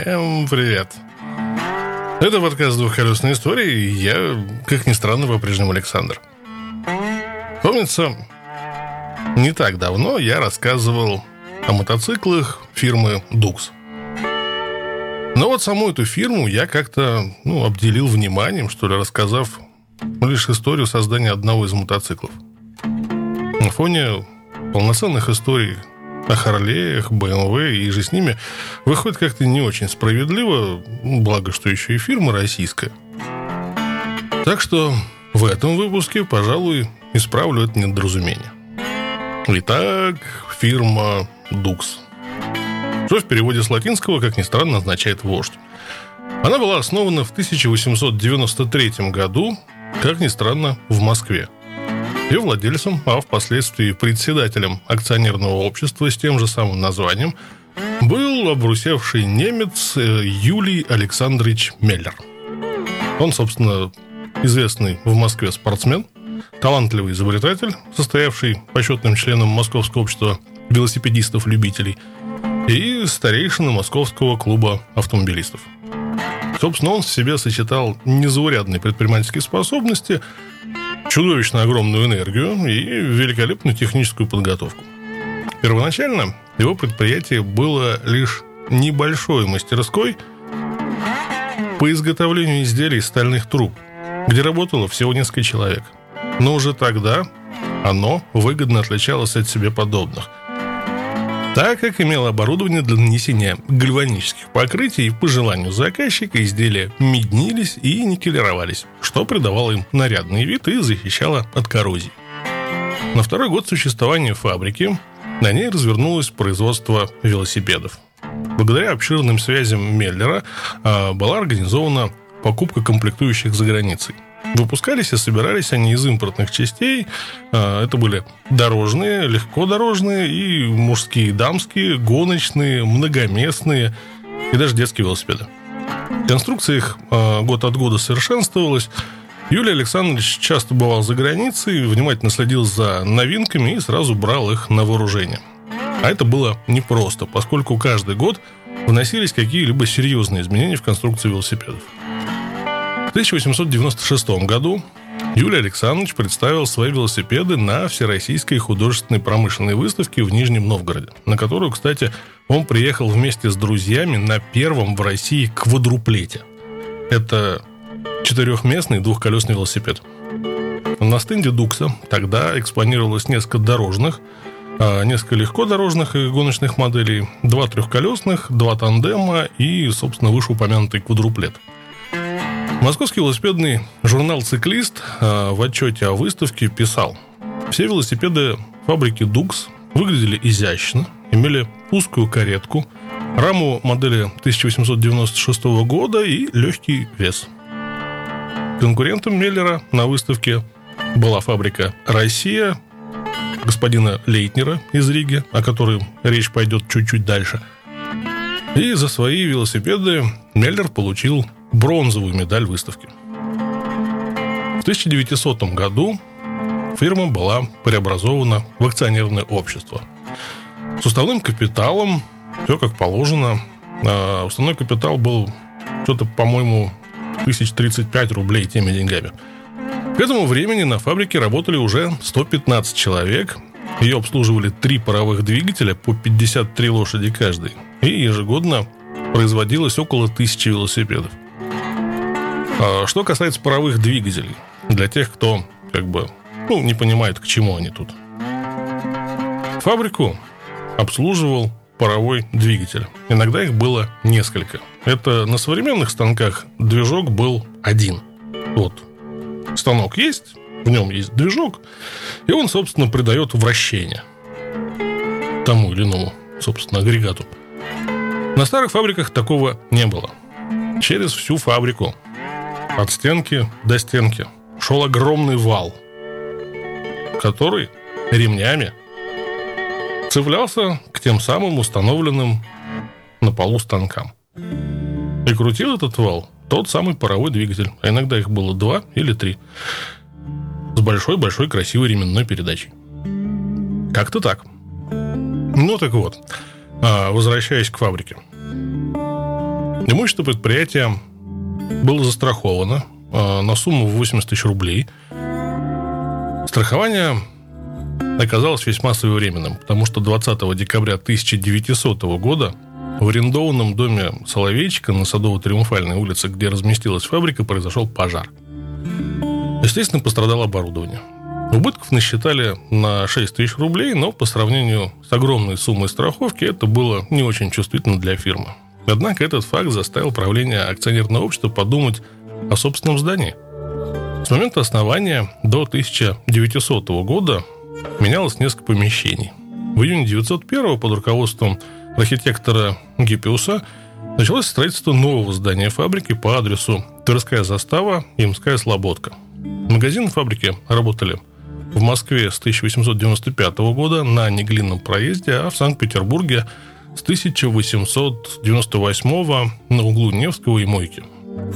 Всем привет. Это подкаст «Двухколесная история», и я, как ни странно, по-прежнему Александр. Помнится, не так давно я рассказывал о мотоциклах фирмы «Дукс». Но вот саму эту фирму я как-то ну, обделил вниманием, что ли, рассказав лишь историю создания одного из мотоциклов. На фоне полноценных историй о Харлеях, БМВ и же с ними выходит как-то не очень справедливо, благо, что еще и фирма российская. Так что в этом выпуске, пожалуй, исправлю это недоразумение. Итак, фирма Dux. Что в переводе с латинского, как ни странно, означает «вождь». Она была основана в 1893 году, как ни странно, в Москве – и владельцем, а впоследствии председателем акционерного общества с тем же самым названием был обрусевший немец э, Юлий Александрович Меллер. Он, собственно, известный в Москве спортсмен, талантливый изобретатель, состоявший почетным членом Московского общества велосипедистов-любителей и старейшина Московского клуба автомобилистов. Собственно, он в себе сочетал незаурядные предпринимательские способности, чудовищно огромную энергию и великолепную техническую подготовку. Первоначально его предприятие было лишь небольшой мастерской по изготовлению изделий из стальных труб, где работало всего несколько человек. Но уже тогда оно выгодно отличалось от себе подобных – так как имело оборудование для нанесения гальванических покрытий, и по желанию заказчика изделия меднились и никелировались, что придавало им нарядный вид и защищало от коррозии. На второй год существования фабрики на ней развернулось производство велосипедов. Благодаря обширным связям Меллера а, была организована покупка комплектующих за границей – Выпускались и собирались они из импортных частей. А, это были дорожные, легко дорожные и мужские, и дамские, гоночные, многоместные и даже детские велосипеды. Конструкция их а, год от года совершенствовалась. Юлий Александрович часто бывал за границей, внимательно следил за новинками и сразу брал их на вооружение. А это было непросто, поскольку каждый год вносились какие-либо серьезные изменения в конструкцию велосипедов. В 1896 году Юлий Александрович представил свои велосипеды на Всероссийской художественной промышленной выставке в Нижнем Новгороде, на которую, кстати, он приехал вместе с друзьями на первом в России квадруплете. Это четырехместный двухколесный велосипед. На стенде Дукса тогда экспонировалось несколько дорожных, а, несколько легкодорожных и гоночных моделей, два трехколесных, два тандема и, собственно, вышеупомянутый квадруплет – Московский велосипедный журнал «Циклист» а, в отчете о выставке писал, все велосипеды фабрики «Дукс» выглядели изящно, имели узкую каретку, раму модели 1896 года и легкий вес. Конкурентом Меллера на выставке была фабрика «Россия» господина Лейтнера из Риги, о которой речь пойдет чуть-чуть дальше. И за свои велосипеды Меллер получил бронзовую медаль выставки. В 1900 году фирма была преобразована в акционерное общество. С уставным капиталом все как положено. А уставной капитал был что-то, по-моему, 1035 рублей теми деньгами. К этому времени на фабрике работали уже 115 человек. Ее обслуживали три паровых двигателя по 53 лошади каждый. И ежегодно производилось около тысячи велосипедов. А, что касается паровых двигателей, для тех, кто как бы ну, не понимает, к чему они тут. Фабрику обслуживал паровой двигатель. Иногда их было несколько. Это на современных станках движок был один. Вот. Станок есть, в нем есть движок, и он, собственно, придает вращение тому или иному, собственно, агрегату. На старых фабриках такого не было. Через всю фабрику от стенки до стенки шел огромный вал, который ремнями цеплялся к тем самым установленным на полу станкам. И крутил этот вал тот самый паровой двигатель, а иногда их было два или три, с большой-большой красивой ременной передачей. Как-то так. Ну так вот, а, возвращаясь к фабрике. Имущество предприятия было застраховано э, на сумму 80 тысяч рублей. Страхование оказалось весьма своевременным, потому что 20 декабря 1900 года в арендованном доме Соловейчика на Садово-Триумфальной улице, где разместилась фабрика, произошел пожар. Естественно, пострадало оборудование. Убытков насчитали на 6 тысяч рублей, но по сравнению с огромной суммой страховки это было не очень чувствительно для фирмы. Однако этот факт заставил правление акционерного общества подумать о собственном здании. С момента основания до 1900 года менялось несколько помещений. В июне 1901 под руководством архитектора Гиппиуса началось строительство нового здания фабрики по адресу Тверская застава, Имская слободка. Магазины фабрики работали в Москве с 1895 года на Неглинном проезде, а в Санкт-Петербурге с 1898 на углу Невского и Мойки.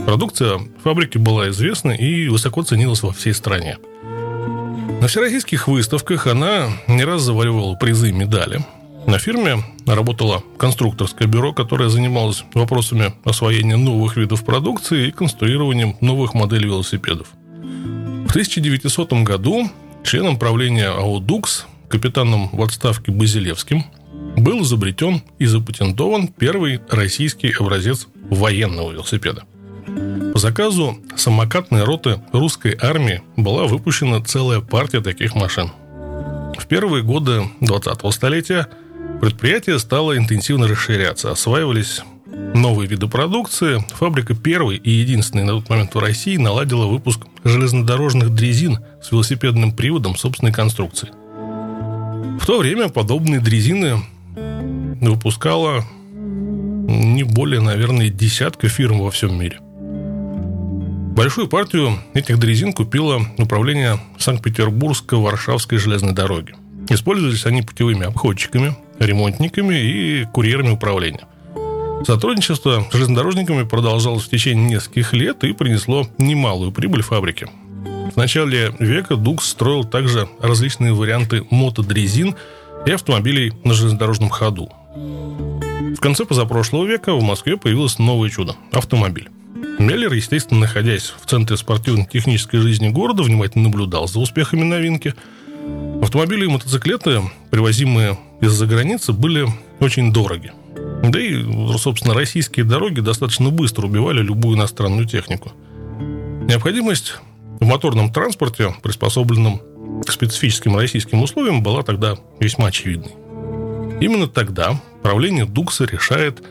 Продукция фабрики была известна и высоко ценилась во всей стране. На всероссийских выставках она не раз завоевывала призы и медали. На фирме работало конструкторское бюро, которое занималось вопросами освоения новых видов продукции и конструированием новых моделей велосипедов. В 1900 году членом правления АО «Дукс», капитаном в отставке Базилевским, был изобретен и запатентован первый российский образец военного велосипеда. По заказу самокатной роты русской армии была выпущена целая партия таких машин. В первые годы 20-го столетия предприятие стало интенсивно расширяться, осваивались новые виды продукции. Фабрика первой и единственной на тот момент в России наладила выпуск железнодорожных дрезин с велосипедным приводом собственной конструкции. В то время подобные дрезины выпускала не более, наверное, десятка фирм во всем мире. Большую партию этих дрезин купило управление Санкт-Петербургско-Варшавской железной дороги. Использовались они путевыми обходчиками, ремонтниками и курьерами управления. Сотрудничество с железнодорожниками продолжалось в течение нескольких лет и принесло немалую прибыль фабрике. В начале века Дукс строил также различные варианты мотодрезин и автомобилей на железнодорожном ходу. В конце позапрошлого века в Москве появилось новое чудо – автомобиль. Меллер, естественно, находясь в центре спортивно-технической жизни города, внимательно наблюдал за успехами новинки. Автомобили и мотоциклеты, привозимые из-за границы, были очень дороги. Да и, собственно, российские дороги достаточно быстро убивали любую иностранную технику. Необходимость в моторном транспорте, приспособленном к специфическим российским условиям, была тогда весьма очевидной. Именно тогда правление Дукса решает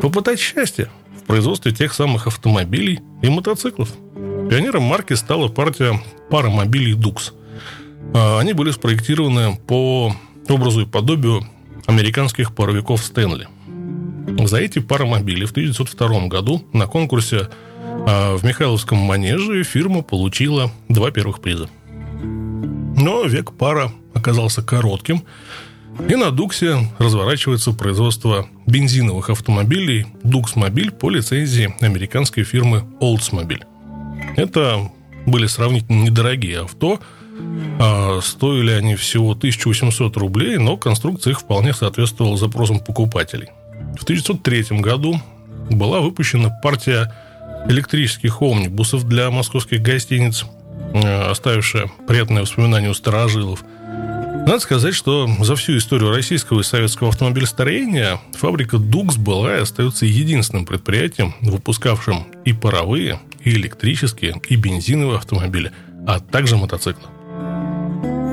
попытать счастье производстве тех самых автомобилей и мотоциклов. Пионером марки стала партия паромобилей «Дукс». А, они были спроектированы по образу и подобию американских паровиков «Стэнли». За эти паромобили в 1902 году на конкурсе а, в Михайловском манеже фирма получила два первых приза. Но век пара оказался коротким – и на Дуксе разворачивается производство бензиновых автомобилей Дуксмобиль по лицензии американской фирмы Oldsmobile. Это были сравнительно недорогие авто, а стоили они всего 1800 рублей, но конструкция их вполне соответствовала запросам покупателей. В 1903 году была выпущена партия электрических омнибусов для московских гостиниц, э, оставившая приятные воспоминания у старожилов – надо сказать, что за всю историю российского и советского автомобилестроения фабрика «Дукс» была и остается единственным предприятием, выпускавшим и паровые, и электрические, и бензиновые автомобили, а также мотоциклы.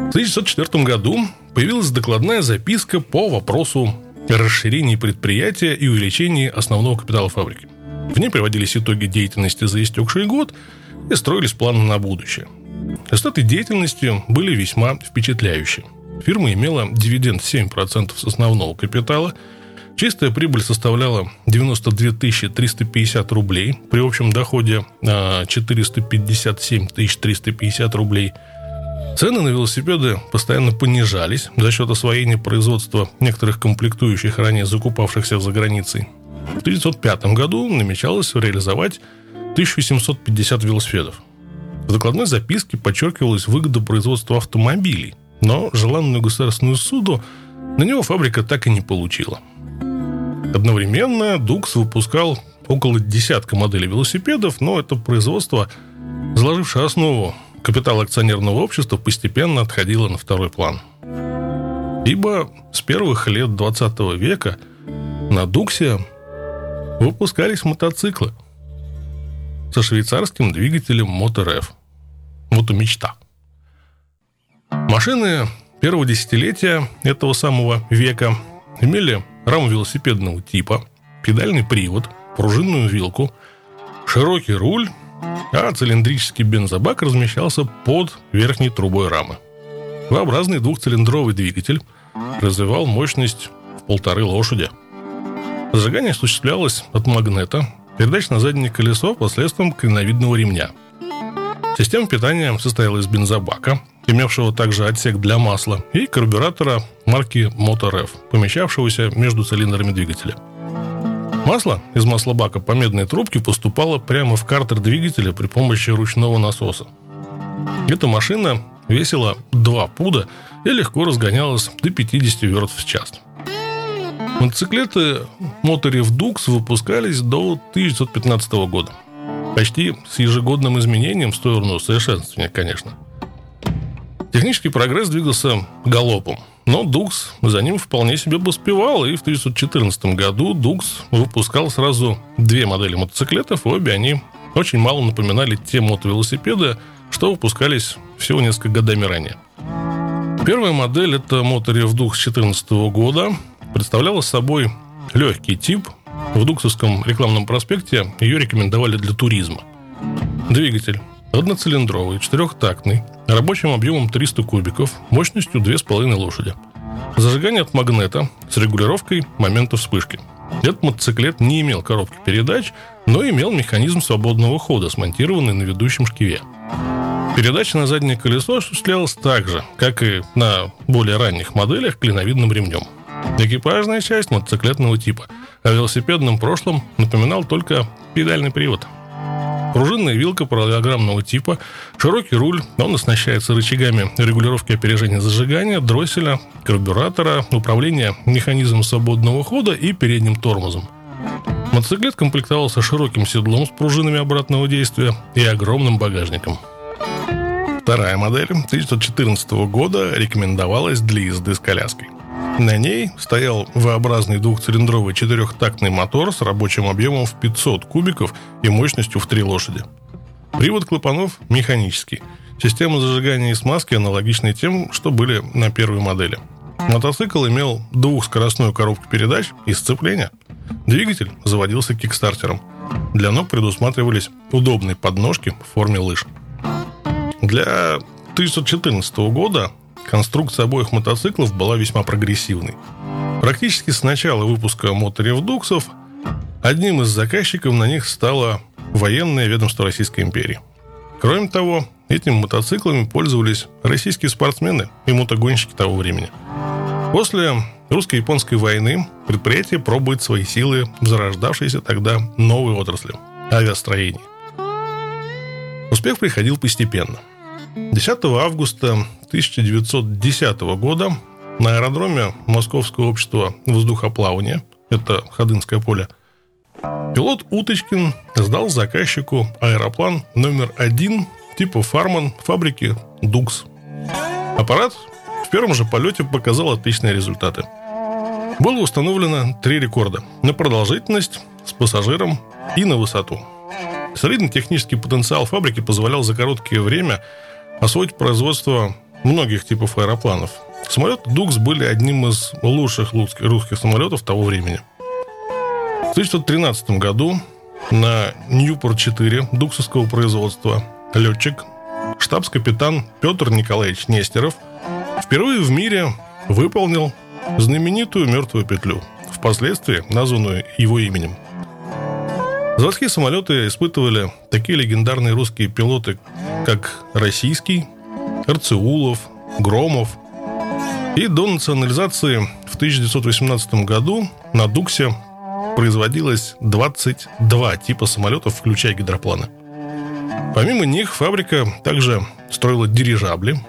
В 1904 году появилась докладная записка по вопросу расширения предприятия и увеличения основного капитала фабрики. В ней приводились итоги деятельности за истекший год и строились планы на будущее. Результаты деятельности были весьма впечатляющие – Фирма имела дивиденд 7% с основного капитала. Чистая прибыль составляла 92 350 рублей при общем доходе 457 350 рублей. Цены на велосипеды постоянно понижались за счет освоения производства некоторых комплектующих, ранее закупавшихся за границей. В 1905 году намечалось реализовать 1750 велосипедов. В докладной записке подчеркивалась выгода производства автомобилей – но желанную государственную суду на него фабрика так и не получила. Одновременно Дукс выпускал около десятка моделей велосипедов, но это производство, заложившее основу капитала акционерного общества, постепенно отходило на второй план. Ибо с первых лет 20 века на Дуксе выпускались мотоциклы со швейцарским двигателем Мотор-F. Мотомечта. Машины первого десятилетия этого самого века имели раму велосипедного типа, педальный привод, пружинную вилку, широкий руль, а цилиндрический бензобак размещался под верхней трубой рамы. V-образный двухцилиндровый двигатель развивал мощность в полторы лошади. Зажигание осуществлялось от магнета, передач на заднее колесо посредством клиновидного ремня. Система питания состояла из бензобака, имевшего также отсек для масла, и карбюратора марки Motor F, помещавшегося между цилиндрами двигателя. Масло из маслобака по медной трубке поступало прямо в картер двигателя при помощи ручного насоса. Эта машина весила 2 пуда и легко разгонялась до 50 верст в час. Мотоциклеты Motor Dux выпускались до 1915 года. Почти с ежегодным изменением в сторону совершенствования, конечно – Технический прогресс двигался галопом. Но Дукс за ним вполне себе поспевал, и в 1914 году Дукс выпускал сразу две модели мотоциклетов, обе они очень мало напоминали те мотовелосипеды, что выпускались всего несколько годами ранее. Первая модель, это Motor F-Dux 2014 года, представляла собой легкий тип. В Дуксовском рекламном проспекте ее рекомендовали для туризма. Двигатель одноцилиндровый, четырехтактный, рабочим объемом 300 кубиков, мощностью 2,5 лошади. Зажигание от магнета с регулировкой момента вспышки. Этот мотоциклет не имел коробки передач, но имел механизм свободного хода, смонтированный на ведущем шкиве. Передача на заднее колесо осуществлялась так же, как и на более ранних моделях клиновидным ремнем. Экипажная часть мотоциклетного типа, а в велосипедном прошлом напоминал только педальный привод – Пружинная вилка параллелограммного типа, широкий руль, он оснащается рычагами регулировки опережения зажигания, дросселя, карбюратора, управления механизмом свободного хода и передним тормозом. Мотоциклет комплектовался широким седлом с пружинами обратного действия и огромным багажником. Вторая модель 1914 года рекомендовалась для езды с коляской. На ней стоял V-образный двухцилиндровый четырехтактный мотор с рабочим объемом в 500 кубиков и мощностью в 3 лошади. Привод клапанов механический. Система зажигания и смазки аналогичны тем, что были на первой модели. Мотоцикл имел двухскоростную коробку передач и сцепление. Двигатель заводился кикстартером. Для ног предусматривались удобные подножки в форме лыж. Для 1914 года конструкция обоих мотоциклов была весьма прогрессивной. Практически с начала выпуска моторев Дуксов одним из заказчиков на них стало военное ведомство Российской империи. Кроме того, этими мотоциклами пользовались российские спортсмены и мотогонщики того времени. После русско-японской войны предприятие пробует свои силы в зарождавшейся тогда новой отрасли – авиастроении. Успех приходил постепенно – 10 августа 1910 года на аэродроме Московского общества воздухоплавания, это Ходынское поле, пилот Уточкин сдал заказчику аэроплан номер один типа «Фарман» фабрики «Дукс». Аппарат в первом же полете показал отличные результаты. Было установлено три рекорда на продолжительность, с пассажиром и на высоту. Солидный технический потенциал фабрики позволял за короткое время освоить производство многих типов аэропланов. Самолеты «Дукс» были одним из лучших русских самолетов того времени. В 1913 году на Ньюпорт-4 дуксовского производства летчик, штабс-капитан Петр Николаевич Нестеров впервые в мире выполнил знаменитую мертвую петлю, впоследствии названную его именем – Заводские самолеты испытывали такие легендарные русские пилоты, как Российский, Арцеулов, Громов. И до национализации в 1918 году на Дуксе производилось 22 типа самолетов, включая гидропланы. Помимо них фабрика также строила дирижабли.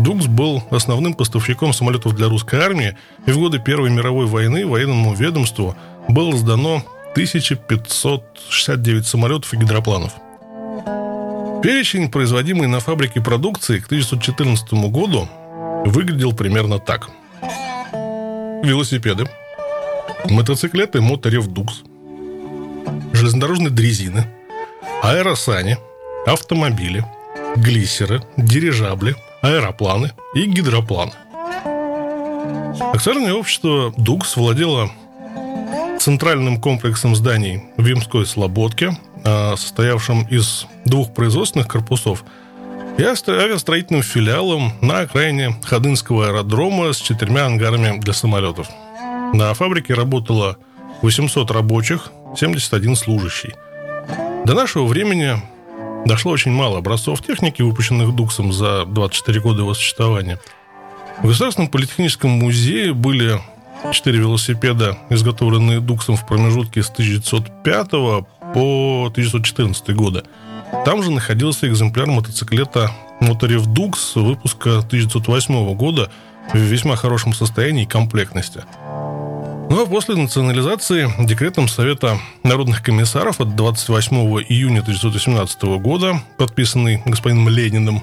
Дукс был основным поставщиком самолетов для русской армии, и в годы Первой мировой войны военному ведомству было сдано 1569 самолетов и гидропланов. Перечень производимой на фабрике продукции к 1914 году выглядел примерно так. Велосипеды, мотоциклеты Моторев Дукс, железнодорожные дрезины, аэросани, автомобили, глиссеры, дирижабли, аэропланы и гидропланы. Акционерное общество «Дукс» владело центральным комплексом зданий в Ямской Слободке, а, состоявшим из двух производственных корпусов и авиастроительным филиалом на окраине Ходынского аэродрома с четырьмя ангарами для самолетов. На фабрике работало 800 рабочих, 71 служащий. До нашего времени дошло очень мало образцов техники, выпущенных Дуксом за 24 года его существования. В Государственном политехническом музее были четыре велосипеда, изготовленные Дуксом в промежутке с 1905 по 1914 годы. Там же находился экземпляр мотоциклета Моторев Дукс выпуска 1908 года в весьма хорошем состоянии и комплектности. Ну а после национализации декретом Совета народных комиссаров от 28 июня 1918 года, подписанный господином Лениным,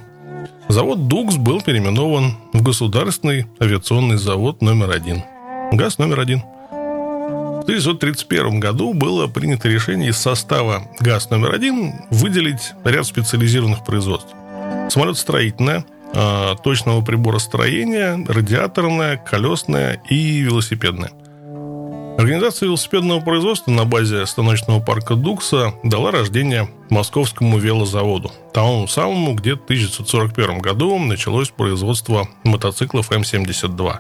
завод «Дукс» был переименован в Государственный авиационный завод номер один. ГАЗ номер один. В 1931 году было принято решение из состава ГАЗ номер один выделить ряд специализированных производств. Самолет-строительное, а, точного прибора строения, радиаторное, колесное и велосипедное – Организация велосипедного производства на базе станочного парка Дукса дала рождение московскому велозаводу, тому самому, где в 1941 году началось производство мотоциклов М-72.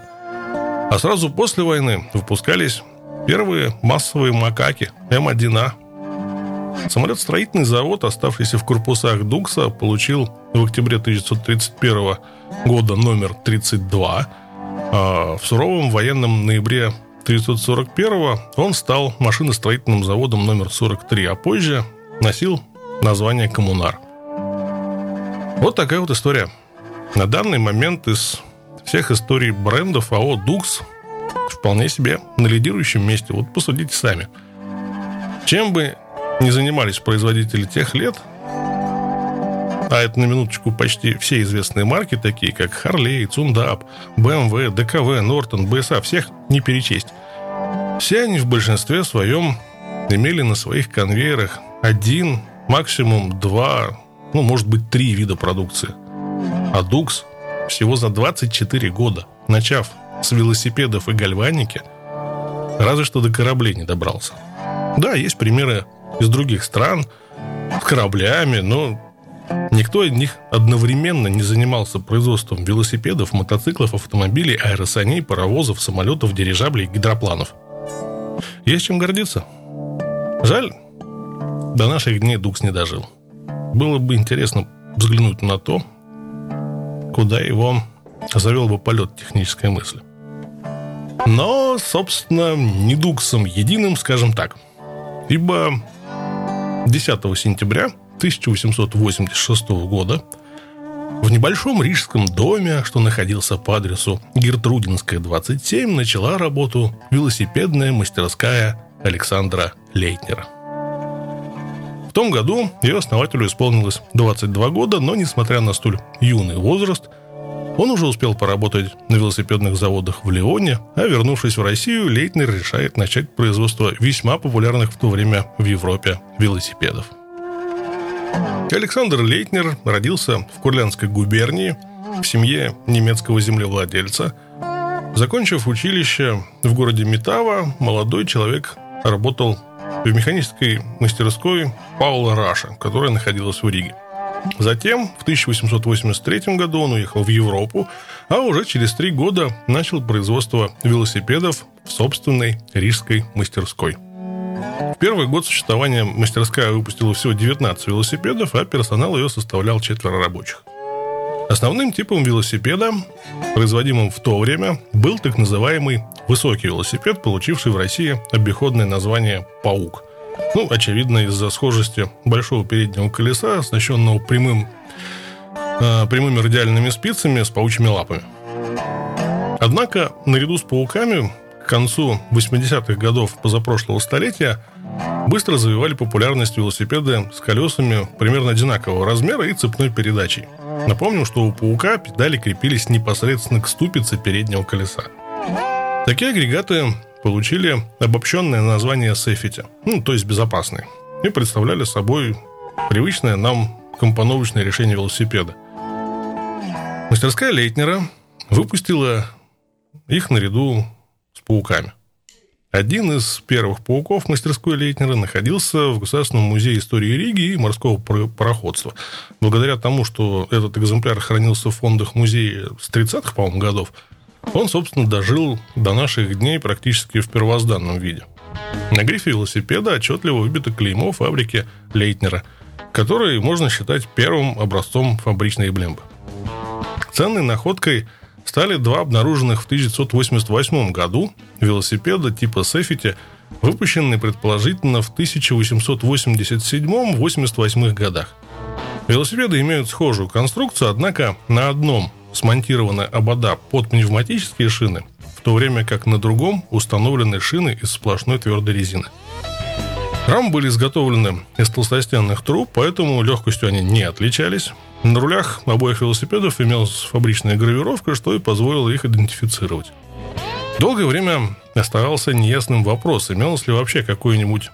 А сразу после войны выпускались первые массовые макаки М1А. Самолет-строительный завод, оставшийся в корпусах Дукса, получил в октябре 1931 года номер 32, а в суровом военном ноябре 1941 он стал машиностроительным заводом номер 43, а позже носил название «Коммунар». Вот такая вот история. На данный момент из всех историй брендов АО «Дукс» вполне себе на лидирующем месте. Вот посудите сами. Чем бы не занимались производители тех лет, а это на минуточку почти все известные марки, такие как Харлей, Цундап, BMW, ДКВ, Нортон, БСА, всех не перечесть. Все они в большинстве своем имели на своих конвейерах один, максимум два, ну, может быть, три вида продукции. А Дукс всего за 24 года, начав с велосипедов и гальваники, разве что до кораблей не добрался. Да, есть примеры из других стран с кораблями, но Никто из них одновременно не занимался производством велосипедов, мотоциклов, автомобилей, аэросаней, паровозов, самолетов, дирижаблей, гидропланов. Есть чем гордиться. Жаль, до наших дней Дукс не дожил. Было бы интересно взглянуть на то, куда его завел бы полет технической мысли. Но, собственно, не Дуксом единым, скажем так. Ибо 10 сентября 1886 года в небольшом рижском доме, что находился по адресу Гертрудинская, 27, начала работу велосипедная мастерская Александра Лейтнера. Том году ее основателю исполнилось 22 года, но несмотря на столь юный возраст, он уже успел поработать на велосипедных заводах в Лионе, а вернувшись в Россию, Лейтнер решает начать производство весьма популярных в то время в Европе велосипедов. Александр Лейтнер родился в Курлянской губернии в семье немецкого землевладельца. Закончив училище в городе Метава, молодой человек работал в механической мастерской Паула Раша, которая находилась в Риге. Затем, в 1883 году он уехал в Европу, а уже через три года начал производство велосипедов в собственной рижской мастерской – в первый год существования мастерская выпустила всего 19 велосипедов, а персонал ее составлял четверо рабочих. Основным типом велосипеда, производимым в то время, был так называемый высокий велосипед, получивший в России обиходное название «Паук». Ну, очевидно, из-за схожести большого переднего колеса, оснащенного прямым, э, прямыми радиальными спицами с паучьими лапами. Однако, наряду с пауками к концу 80-х годов позапрошлого столетия быстро завоевали популярность велосипеды с колесами примерно одинакового размера и цепной передачей. Напомним, что у «Паука» педали крепились непосредственно к ступице переднего колеса. Такие агрегаты получили обобщенное название «Сейфити», ну, то есть безопасный, и представляли собой привычное нам компоновочное решение велосипеда. Мастерская Лейтнера выпустила их наряду с пауками. Один из первых пауков мастерской Лейтнера находился в Государственном музее истории Риги и морского пароходства. Благодаря тому, что этот экземпляр хранился в фондах музея с 30-х, по-моему, годов, он, собственно, дожил до наших дней практически в первозданном виде. На грифе велосипеда отчетливо выбито клеймо фабрики Лейтнера, который можно считать первым образцом фабричной эмблемы. Ценной находкой стали два обнаруженных в 1988 году велосипеда типа Сефити, выпущенные предположительно в 1887-88 годах. Велосипеды имеют схожую конструкцию, однако на одном смонтированы обода под пневматические шины, в то время как на другом установлены шины из сплошной твердой резины. Рамы были изготовлены из толстостенных труб, поэтому легкостью они не отличались. На рулях обоих велосипедов имелась фабричная гравировка, что и позволило их идентифицировать. Долгое время оставался неясным вопрос, имелось ли вообще какое-нибудь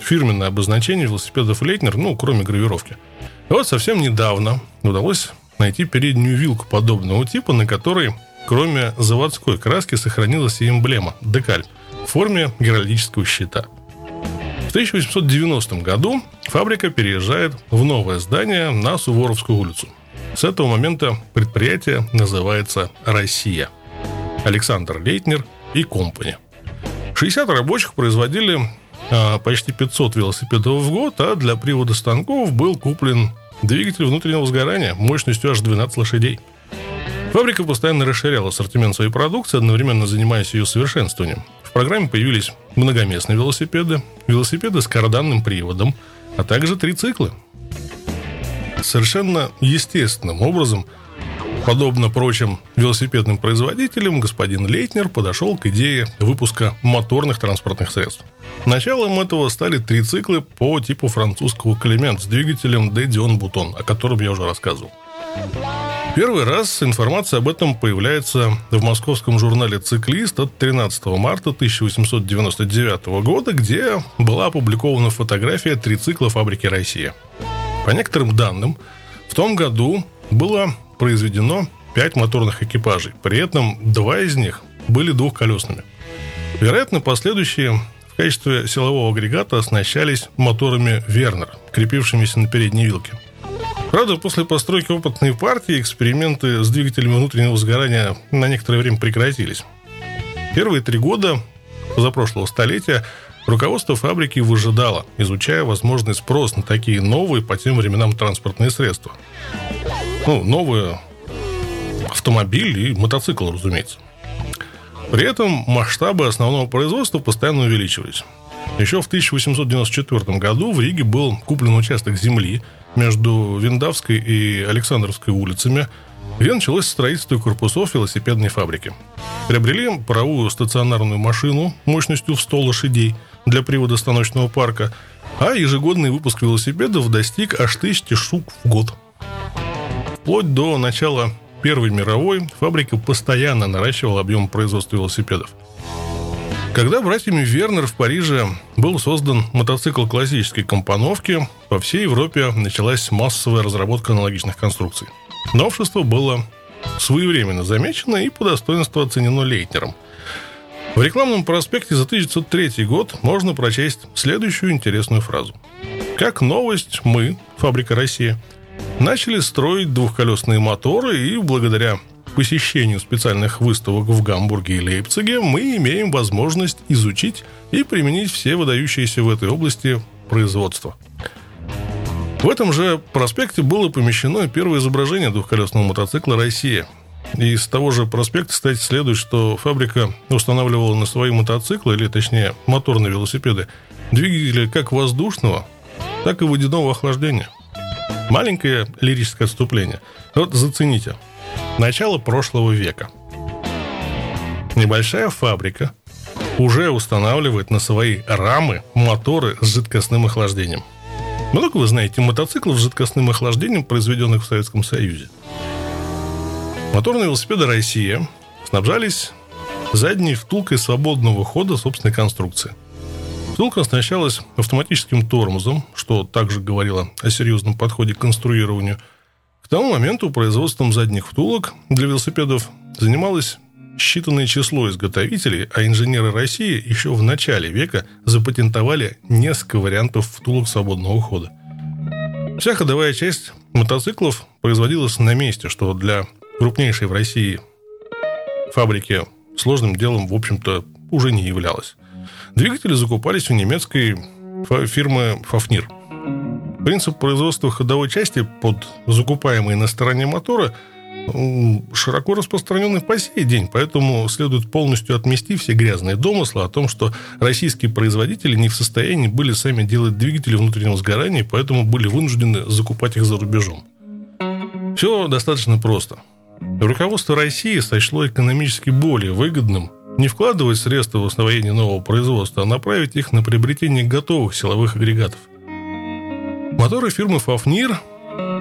фирменное обозначение велосипедов Лейтнер, ну, кроме гравировки. И вот совсем недавно удалось найти переднюю вилку подобного типа, на которой, кроме заводской краски, сохранилась и эмблема – декаль в форме геральдического щита – 1890 году фабрика переезжает в новое здание на Суворовскую улицу. С этого момента предприятие называется «Россия». Александр Лейтнер и компани. 60 рабочих производили а, почти 500 велосипедов в год, а для привода станков был куплен двигатель внутреннего сгорания мощностью аж 12 лошадей. Фабрика постоянно расширяла ассортимент своей продукции, одновременно занимаясь ее совершенствованием программе появились многоместные велосипеды, велосипеды с карданным приводом, а также трициклы. Совершенно естественным образом, подобно прочим велосипедным производителям, господин Лейтнер подошел к идее выпуска моторных транспортных средств. Началом этого стали трициклы по типу французского Клемент с двигателем D Dion Bouton, о котором я уже рассказывал. Первый раз информация об этом появляется в московском журнале «Циклист» от 13 марта 1899 года, где была опубликована фотография трицикла фабрики «Россия». По некоторым данным, в том году было произведено пять моторных экипажей. При этом два из них были двухколесными. Вероятно, последующие в качестве силового агрегата оснащались моторами «Вернер», крепившимися на передней вилке – Правда, после постройки опытной партии эксперименты с двигателями внутреннего сгорания на некоторое время прекратились. Первые три года позапрошлого столетия руководство фабрики выжидало, изучая возможный спрос на такие новые по тем временам транспортные средства. Ну, новые автомобиль и мотоцикл, разумеется. При этом масштабы основного производства постоянно увеличивались. Еще в 1894 году в Риге был куплен участок земли – между Виндавской и Александровской улицами, где началось строительство корпусов велосипедной фабрики. Приобрели паровую стационарную машину мощностью в 100 лошадей для привода станочного парка, а ежегодный выпуск велосипедов достиг аж тысячи штук в год. Вплоть до начала Первой мировой фабрика постоянно наращивала объем производства велосипедов – когда братьями Вернер в Париже был создан мотоцикл классической компоновки, по всей Европе началась массовая разработка аналогичных конструкций. Новшество было своевременно замечено и по достоинству оценено Лейтнером. В рекламном проспекте за 1903 год можно прочесть следующую интересную фразу. Как новость, мы, фабрика Россия, начали строить двухколесные моторы и благодаря посещению специальных выставок в Гамбурге и Лейпциге мы имеем возможность изучить и применить все выдающиеся в этой области производства. В этом же проспекте было помещено первое изображение двухколесного мотоцикла «Россия». Из того же проспекта, кстати, следует, что фабрика устанавливала на свои мотоциклы, или точнее моторные велосипеды, двигатели как воздушного, так и водяного охлаждения. Маленькое лирическое отступление. Вот зацените – Начало прошлого века. Небольшая фабрика уже устанавливает на свои рамы моторы с жидкостным охлаждением. Много вы знаете мотоциклов с жидкостным охлаждением, произведенных в Советском Союзе? Моторные велосипеды «Россия» снабжались задней втулкой свободного хода собственной конструкции. Втулка оснащалась автоматическим тормозом, что также говорило о серьезном подходе к конструированию. Тому моменту производством задних втулок для велосипедов занималось считанное число изготовителей, а инженеры России еще в начале века запатентовали несколько вариантов втулок свободного хода. Вся ходовая часть мотоциклов производилась на месте, что для крупнейшей в России фабрики сложным делом, в общем-то, уже не являлось. Двигатели закупались у немецкой фирмы «Фафнир». Принцип производства ходовой части под закупаемые на стороне мотора – широко распространенный по сей день, поэтому следует полностью отмести все грязные домыслы о том, что российские производители не в состоянии были сами делать двигатели внутреннего сгорания, поэтому были вынуждены закупать их за рубежом. Все достаточно просто. Руководство России сочло экономически более выгодным не вкладывать средства в освоение нового производства, а направить их на приобретение готовых силовых агрегатов. Моторы фирмы «Фафнир»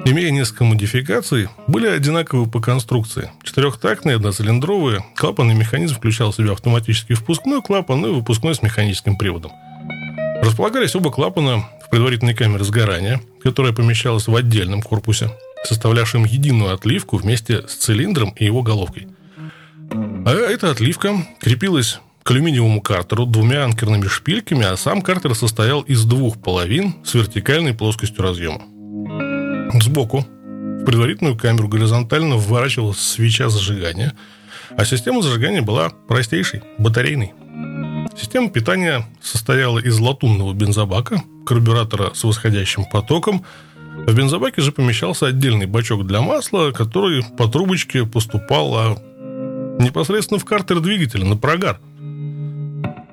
имея несколько модификаций, были одинаковы по конструкции. Четырехтактные, одноцилиндровые. Клапанный механизм включал в себя автоматический впускной клапан и выпускной с механическим приводом. Располагались оба клапана в предварительной камере сгорания, которая помещалась в отдельном корпусе, составлявшем единую отливку вместе с цилиндром и его головкой. А эта отливка крепилась к алюминиевому картеру двумя анкерными шпильками, а сам картер состоял из двух половин с вертикальной плоскостью разъема. Сбоку в предварительную камеру горизонтально вворачивалась свеча зажигания, а система зажигания была простейшей, батарейной. Система питания состояла из латунного бензобака, карбюратора с восходящим потоком. В бензобаке же помещался отдельный бачок для масла, который по трубочке поступал а непосредственно в картер двигателя на прогар –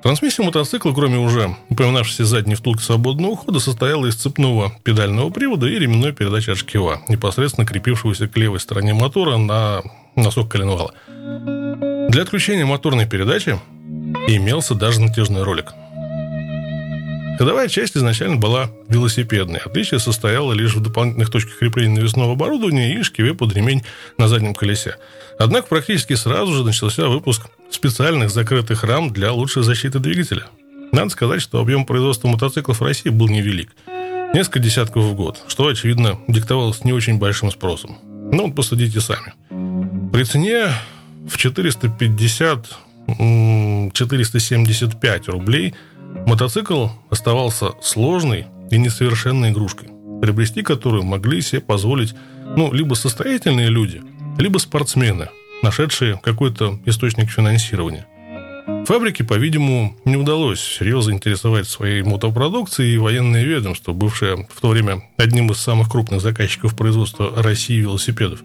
Трансмиссия мотоцикла, кроме уже упоминавшейся задней втулки свободного хода, состояла из цепного педального привода и ременной передачи от шкива, непосредственно крепившегося к левой стороне мотора на носок коленвала. Для отключения моторной передачи имелся даже натяжной ролик. Ходовая часть изначально была велосипедной. Отличие состояло лишь в дополнительных точках крепления навесного оборудования и шкиве под ремень на заднем колесе. Однако практически сразу же начался выпуск специальных закрытых рам для лучшей защиты двигателя. Надо сказать, что объем производства мотоциклов в России был невелик. Несколько десятков в год, что, очевидно, диктовалось не очень большим спросом. Ну, вот посудите сами. При цене в 450-475 рублей мотоцикл оставался сложной и несовершенной игрушкой, приобрести которую могли себе позволить ну, либо состоятельные люди, либо спортсмены – нашедшие какой-то источник финансирования. Фабрике, по-видимому, не удалось серьезно интересовать своей мотопродукцией и военное ведомство, бывшее в то время одним из самых крупных заказчиков производства России велосипедов.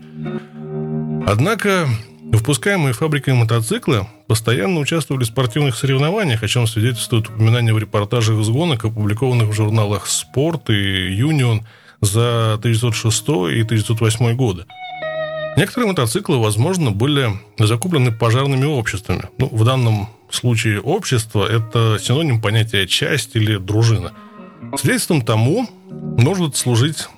Однако выпускаемые фабрикой мотоциклы постоянно участвовали в спортивных соревнованиях, о чем свидетельствует упоминание в репортажах с гонок, опубликованных в журналах «Спорт» и «Юнион» за 1906 и 1908 годы. Некоторые мотоциклы, возможно, были закуплены пожарными обществами. Ну, в данном случае общество – это синоним понятия «часть» или «дружина». Свидетельством тому может служить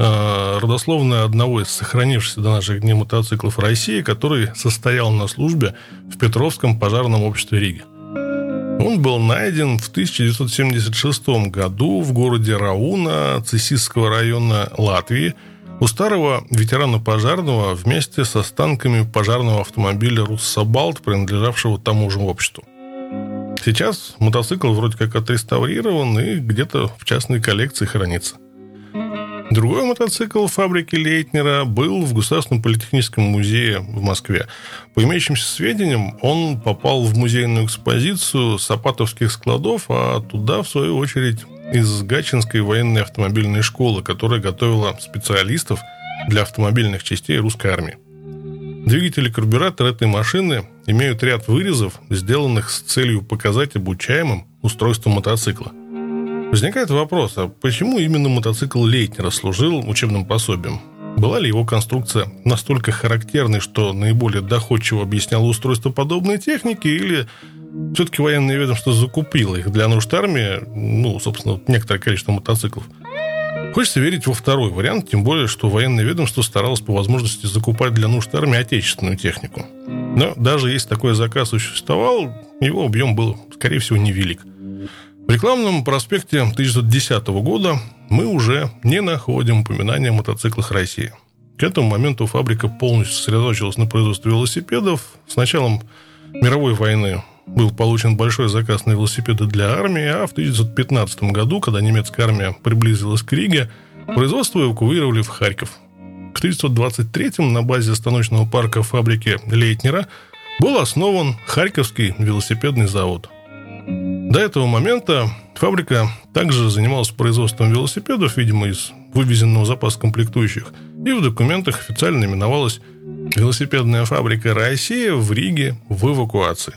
родословная одного из сохранившихся до наших дней мотоциклов России, который состоял на службе в Петровском пожарном обществе Риги. Он был найден в 1976 году в городе Рауна Цесисского района Латвии – у старого ветерана пожарного вместе с останками пожарного автомобиля «Руссобалт», принадлежавшего тому же обществу. Сейчас мотоцикл вроде как отреставрирован и где-то в частной коллекции хранится. Другой мотоцикл фабрики Лейтнера был в Государственном политехническом музее в Москве. По имеющимся сведениям, он попал в музейную экспозицию сапатовских складов, а туда, в свою очередь, из Гачинской военной автомобильной школы, которая готовила специалистов для автомобильных частей русской армии. Двигатель и карбюратор этой машины имеют ряд вырезов, сделанных с целью показать обучаемым устройство мотоцикла. Возникает вопрос, а почему именно мотоцикл Лейтнера служил учебным пособием? Была ли его конструкция настолько характерной, что наиболее доходчиво объясняла устройство подобной техники, или Все-таки военное ведомство закупило их для нужд армии, ну, собственно, некоторое количество мотоциклов. Хочется верить во второй вариант, тем более, что военное ведомство старалось по возможности закупать для нужд армии отечественную технику. Но даже если такой заказ существовал, его объем был, скорее всего, невелик. В рекламном проспекте 1910 года мы уже не находим упоминания о мотоциклах России. К этому моменту фабрика полностью сосредоточилась на производстве велосипедов. С началом мировой войны был получен большой заказ на велосипеды для армии, а в 1915 году, когда немецкая армия приблизилась к Риге, производство эвакуировали в Харьков. К 1923 на базе станочного парка фабрики Лейтнера был основан Харьковский велосипедный завод. До этого момента фабрика также занималась производством велосипедов, видимо, из вывезенного запаса комплектующих, и в документах официально именовалась «Велосипедная фабрика Россия в Риге в эвакуации».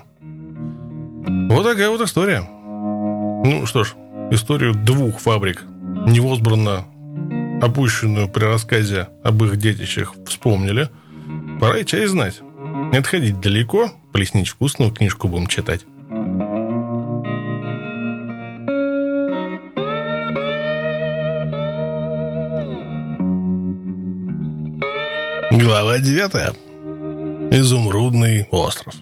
Вот такая вот история. Ну что ж, историю двух фабрик, невозбранно опущенную при рассказе об их детищах, вспомнили. Пора и чай знать. Не отходить далеко, плеснить вкусную книжку будем читать. Глава девятая. Изумрудный остров.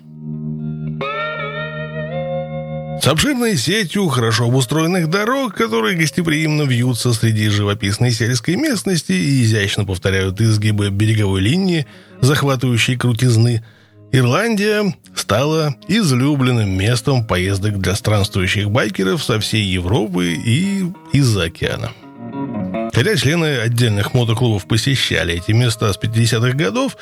С обширной сетью хорошо обустроенных дорог, которые гостеприимно вьются среди живописной сельской местности и изящно повторяют изгибы береговой линии, захватывающей крутизны, Ирландия стала излюбленным местом поездок для странствующих байкеров со всей Европы и из-за океана. Хотя члены отдельных мотоклубов посещали эти места с 50-х годов,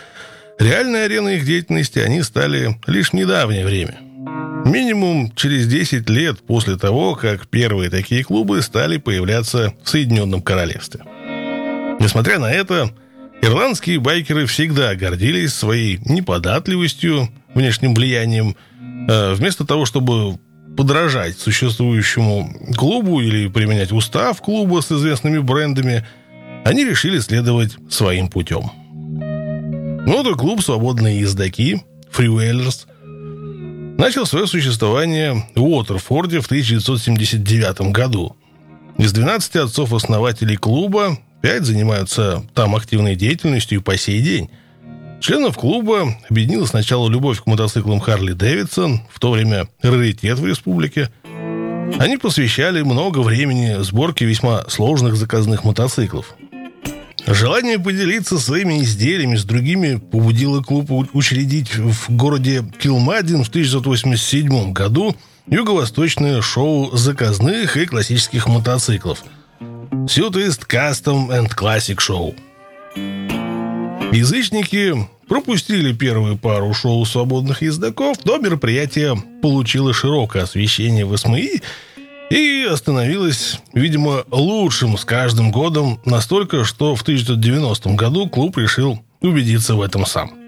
реальной ареной их деятельности они стали лишь в недавнее время – Минимум через 10 лет после того, как первые такие клубы стали появляться в Соединенном Королевстве. Несмотря на это, ирландские байкеры всегда гордились своей неподатливостью, внешним влиянием. А вместо того, чтобы подражать существующему клубу или применять устав клуба с известными брендами, они решили следовать своим путем. Мотоклуб «Свободные ездаки» Freewheelers начал свое существование в Уотерфорде в 1979 году. Из 12 отцов-основателей клуба 5 занимаются там активной деятельностью и по сей день. Членов клуба объединила сначала любовь к мотоциклам Харли Дэвидсон, в то время раритет в республике. Они посвящали много времени сборке весьма сложных заказных мотоциклов – Желание поделиться своими изделиями с другими побудило клуб учредить в городе Килмадин в 1987 году юго-восточное шоу заказных и классических мотоциклов Suitist Custom and Classic Show. Язычники пропустили первую пару шоу свободных ездаков, но мероприятие получило широкое освещение в СМИ и остановилась, видимо, лучшим с каждым годом настолько, что в 1990 году клуб решил убедиться в этом сам.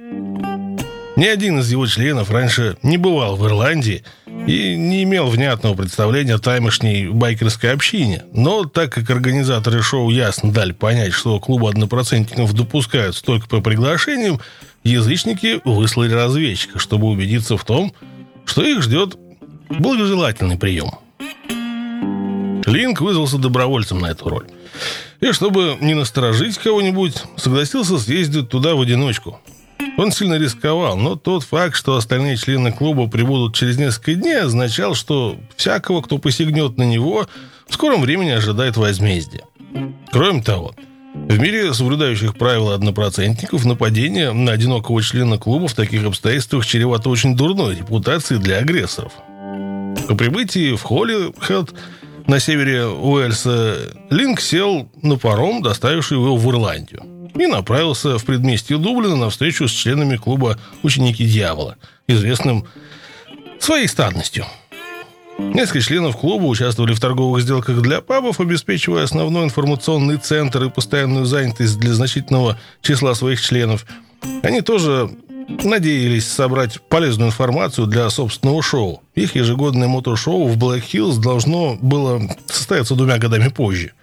Ни один из его членов раньше не бывал в Ирландии и не имел внятного представления о таймошней байкерской общине. Но так как организаторы шоу ясно дали понять, что клубы однопроцентников допускают только по приглашениям, язычники выслали разведчика, чтобы убедиться в том, что их ждет благожелательный прием. Линк вызвался добровольцем на эту роль. И чтобы не насторожить кого-нибудь, согласился съездить туда в одиночку. Он сильно рисковал, но тот факт, что остальные члены клуба прибудут через несколько дней, означал, что всякого, кто посягнет на него, в скором времени ожидает возмездие. Кроме того, в мире соблюдающих правила однопроцентников нападение на одинокого члена клуба в таких обстоятельствах чревато очень дурной репутацией для агрессоров. По прибытии в Холлихед на севере Уэльса, Линк сел на паром, доставивший его в Ирландию, и направился в предместье Дублина на встречу с членами клуба «Ученики дьявола», известным своей стадностью. Несколько членов клуба участвовали в торговых сделках для пабов, обеспечивая основной информационный центр и постоянную занятость для значительного числа своих членов. Они тоже надеялись собрать полезную информацию для собственного шоу. Их ежегодное мотошоу в Блэк Хиллз должно было состояться двумя годами позже.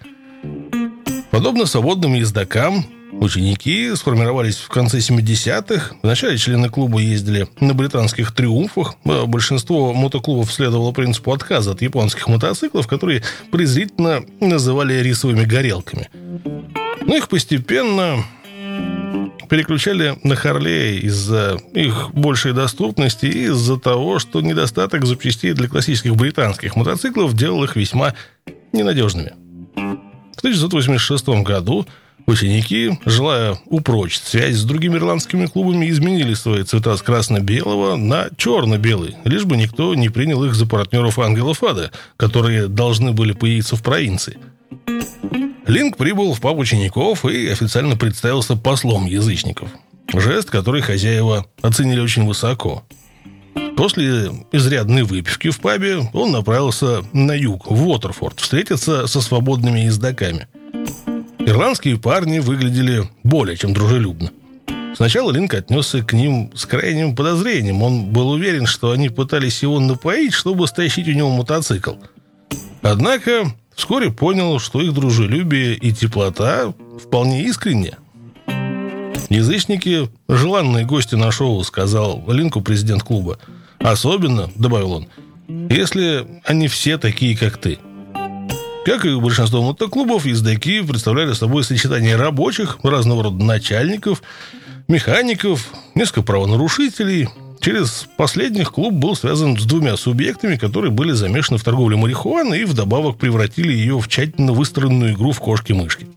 Подобно свободным ездокам, Ученики сформировались в конце 70-х. Вначале члены клуба ездили на британских «Триумфах». А большинство мотоклубов следовало принципу отказа от японских мотоциклов, которые презрительно называли рисовыми горелками. Но их постепенно переключали на Харлей из-за их большей доступности и из-за того, что недостаток запчастей для классических британских мотоциклов делал их весьма ненадежными. В 1986 году ученики, желая упрочить связь с другими ирландскими клубами, изменили свои цвета с красно-белого на черно-белый, лишь бы никто не принял их за партнеров ангелов ада, которые должны были появиться в провинции – Линк прибыл в паб учеников и официально представился послом язычников. Жест, который хозяева оценили очень высоко. После изрядной выпивки в пабе он направился на юг, в Уотерфорд, встретиться со свободными ездаками. Ирландские парни выглядели более чем дружелюбно. Сначала Линк отнесся к ним с крайним подозрением. Он был уверен, что они пытались его напоить, чтобы стащить у него мотоцикл. Однако Вскоре понял, что их дружелюбие и теплота вполне искренне. «Язычники – желанные гости на шоу», – сказал Линку президент клуба. «Особенно», – добавил он, – «если они все такие, как ты». Как и большинство мотоклубов, ездаки представляли собой сочетание рабочих, разного рода начальников, механиков, несколько правонарушителей – Через последних клуб был связан с двумя субъектами, которые были замешаны в торговле марихуаной и вдобавок превратили ее в тщательно выстроенную игру в кошки-мышки.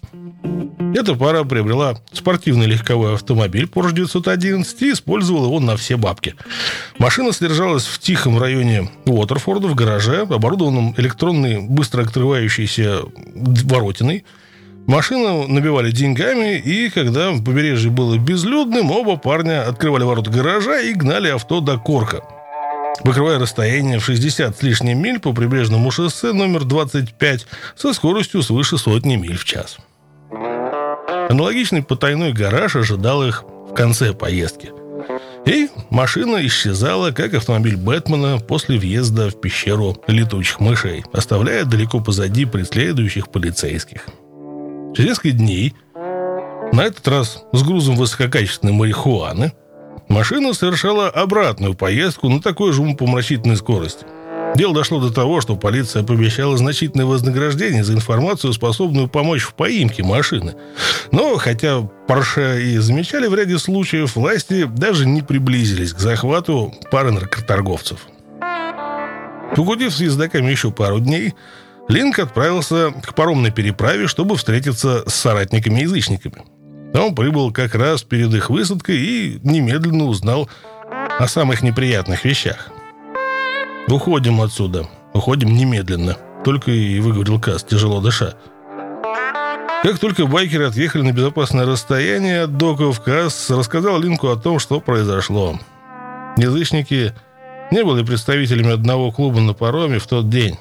Эта пара приобрела спортивный легковой автомобиль Porsche 911 и использовала его на все бабки. Машина содержалась в тихом районе Уотерфорда в гараже, оборудованном электронной быстро открывающейся воротиной – Машину набивали деньгами, и когда побережье было безлюдным, оба парня открывали ворота гаража и гнали авто до Корка. Покрывая расстояние в 60 с лишним миль по прибрежному шоссе номер 25 со скоростью свыше сотни миль в час. Аналогичный потайной гараж ожидал их в конце поездки. И машина исчезала, как автомобиль Бэтмена после въезда в пещеру летучих мышей, оставляя далеко позади преследующих полицейских – Через несколько дней, на этот раз с грузом высококачественной марихуаны, машина совершала обратную поездку на такой же умопомрачительной скорости. Дело дошло до того, что полиция пообещала значительное вознаграждение за информацию, способную помочь в поимке машины. Но, хотя Порше и замечали в ряде случаев, власти даже не приблизились к захвату пары наркоторговцев. Погудев с ездаками еще пару дней, Линк отправился к паромной переправе, чтобы встретиться с соратниками-язычниками. Он прибыл как раз перед их высадкой и немедленно узнал о самых неприятных вещах. «Уходим отсюда. Уходим немедленно», — только и выговорил Кас, тяжело дыша. Как только байкеры отъехали на безопасное расстояние от доков, Касс рассказал Линку о том, что произошло. Язычники не были представителями одного клуба на пароме в тот день.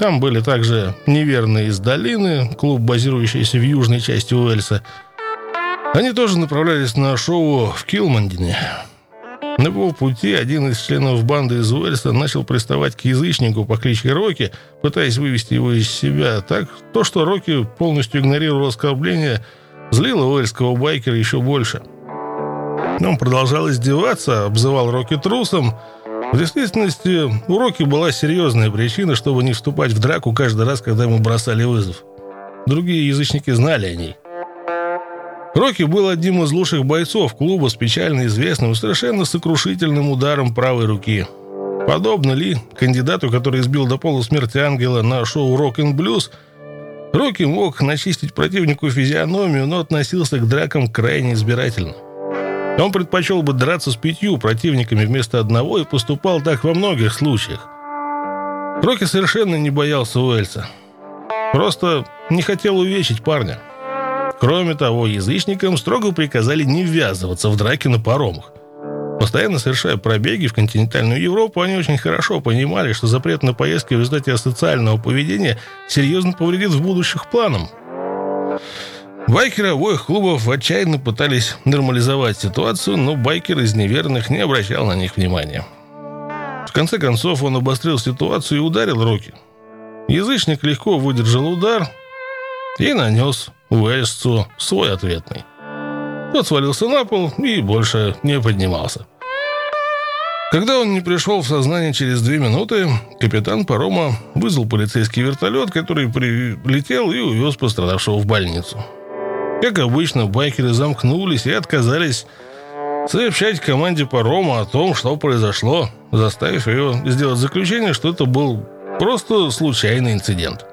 Там были также неверные из долины, клуб, базирующийся в южной части Уэльса. Они тоже направлялись на шоу в Килмандине. На его пути один из членов банды из Уэльса начал приставать к язычнику по кличке Рокки, пытаясь вывести его из себя. Так, то, что Рокки полностью игнорировал оскорбление, злило уэльского байкера еще больше. Он продолжал издеваться, обзывал Рокки трусом, в действительности, у Рокки была серьезная причина, чтобы не вступать в драку каждый раз, когда ему бросали вызов. Другие язычники знали о ней. Рокки был одним из лучших бойцов клуба с печально известным и совершенно сокрушительным ударом правой руки. Подобно Ли, кандидату, который избил до полусмерти ангела на шоу «Рок н Блюз», Рокки мог начистить противнику физиономию, но относился к дракам крайне избирательно. Он предпочел бы драться с пятью противниками вместо одного и поступал так во многих случаях. Рокки совершенно не боялся Уэльса. Просто не хотел увечить парня. Кроме того, язычникам строго приказали не ввязываться в драки на паромах. Постоянно совершая пробеги в континентальную Европу, они очень хорошо понимали, что запрет на поездки в результате асоциального поведения серьезно повредит в будущих планам. Байкеры обоих клубов отчаянно пытались нормализовать ситуацию, но байкер из неверных не обращал на них внимания. В конце концов он обострил ситуацию и ударил Рокки. Язычник легко выдержал удар и нанес Уэльсу свой ответный. Тот свалился на пол и больше не поднимался. Когда он не пришел в сознание через две минуты, капитан парома вызвал полицейский вертолет, который прилетел и увез пострадавшего в больницу. Как обычно, байкеры замкнулись и отказались сообщать команде парома о том, что произошло, заставив ее сделать заключение, что это был просто случайный инцидент.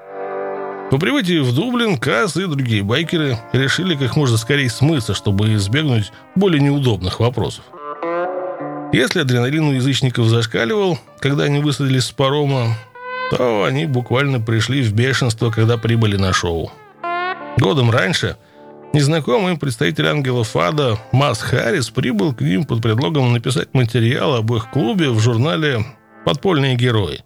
По прибытии в Дублин Касс и другие байкеры решили как можно скорее смыться, чтобы избегнуть более неудобных вопросов. Если адреналин у язычников зашкаливал, когда они высадились с парома, то они буквально пришли в бешенство, когда прибыли на шоу. Годом раньше незнакомый представитель ангелов ада Мас Харрис прибыл к ним под предлогом написать материал об их клубе в журнале «Подпольные герои».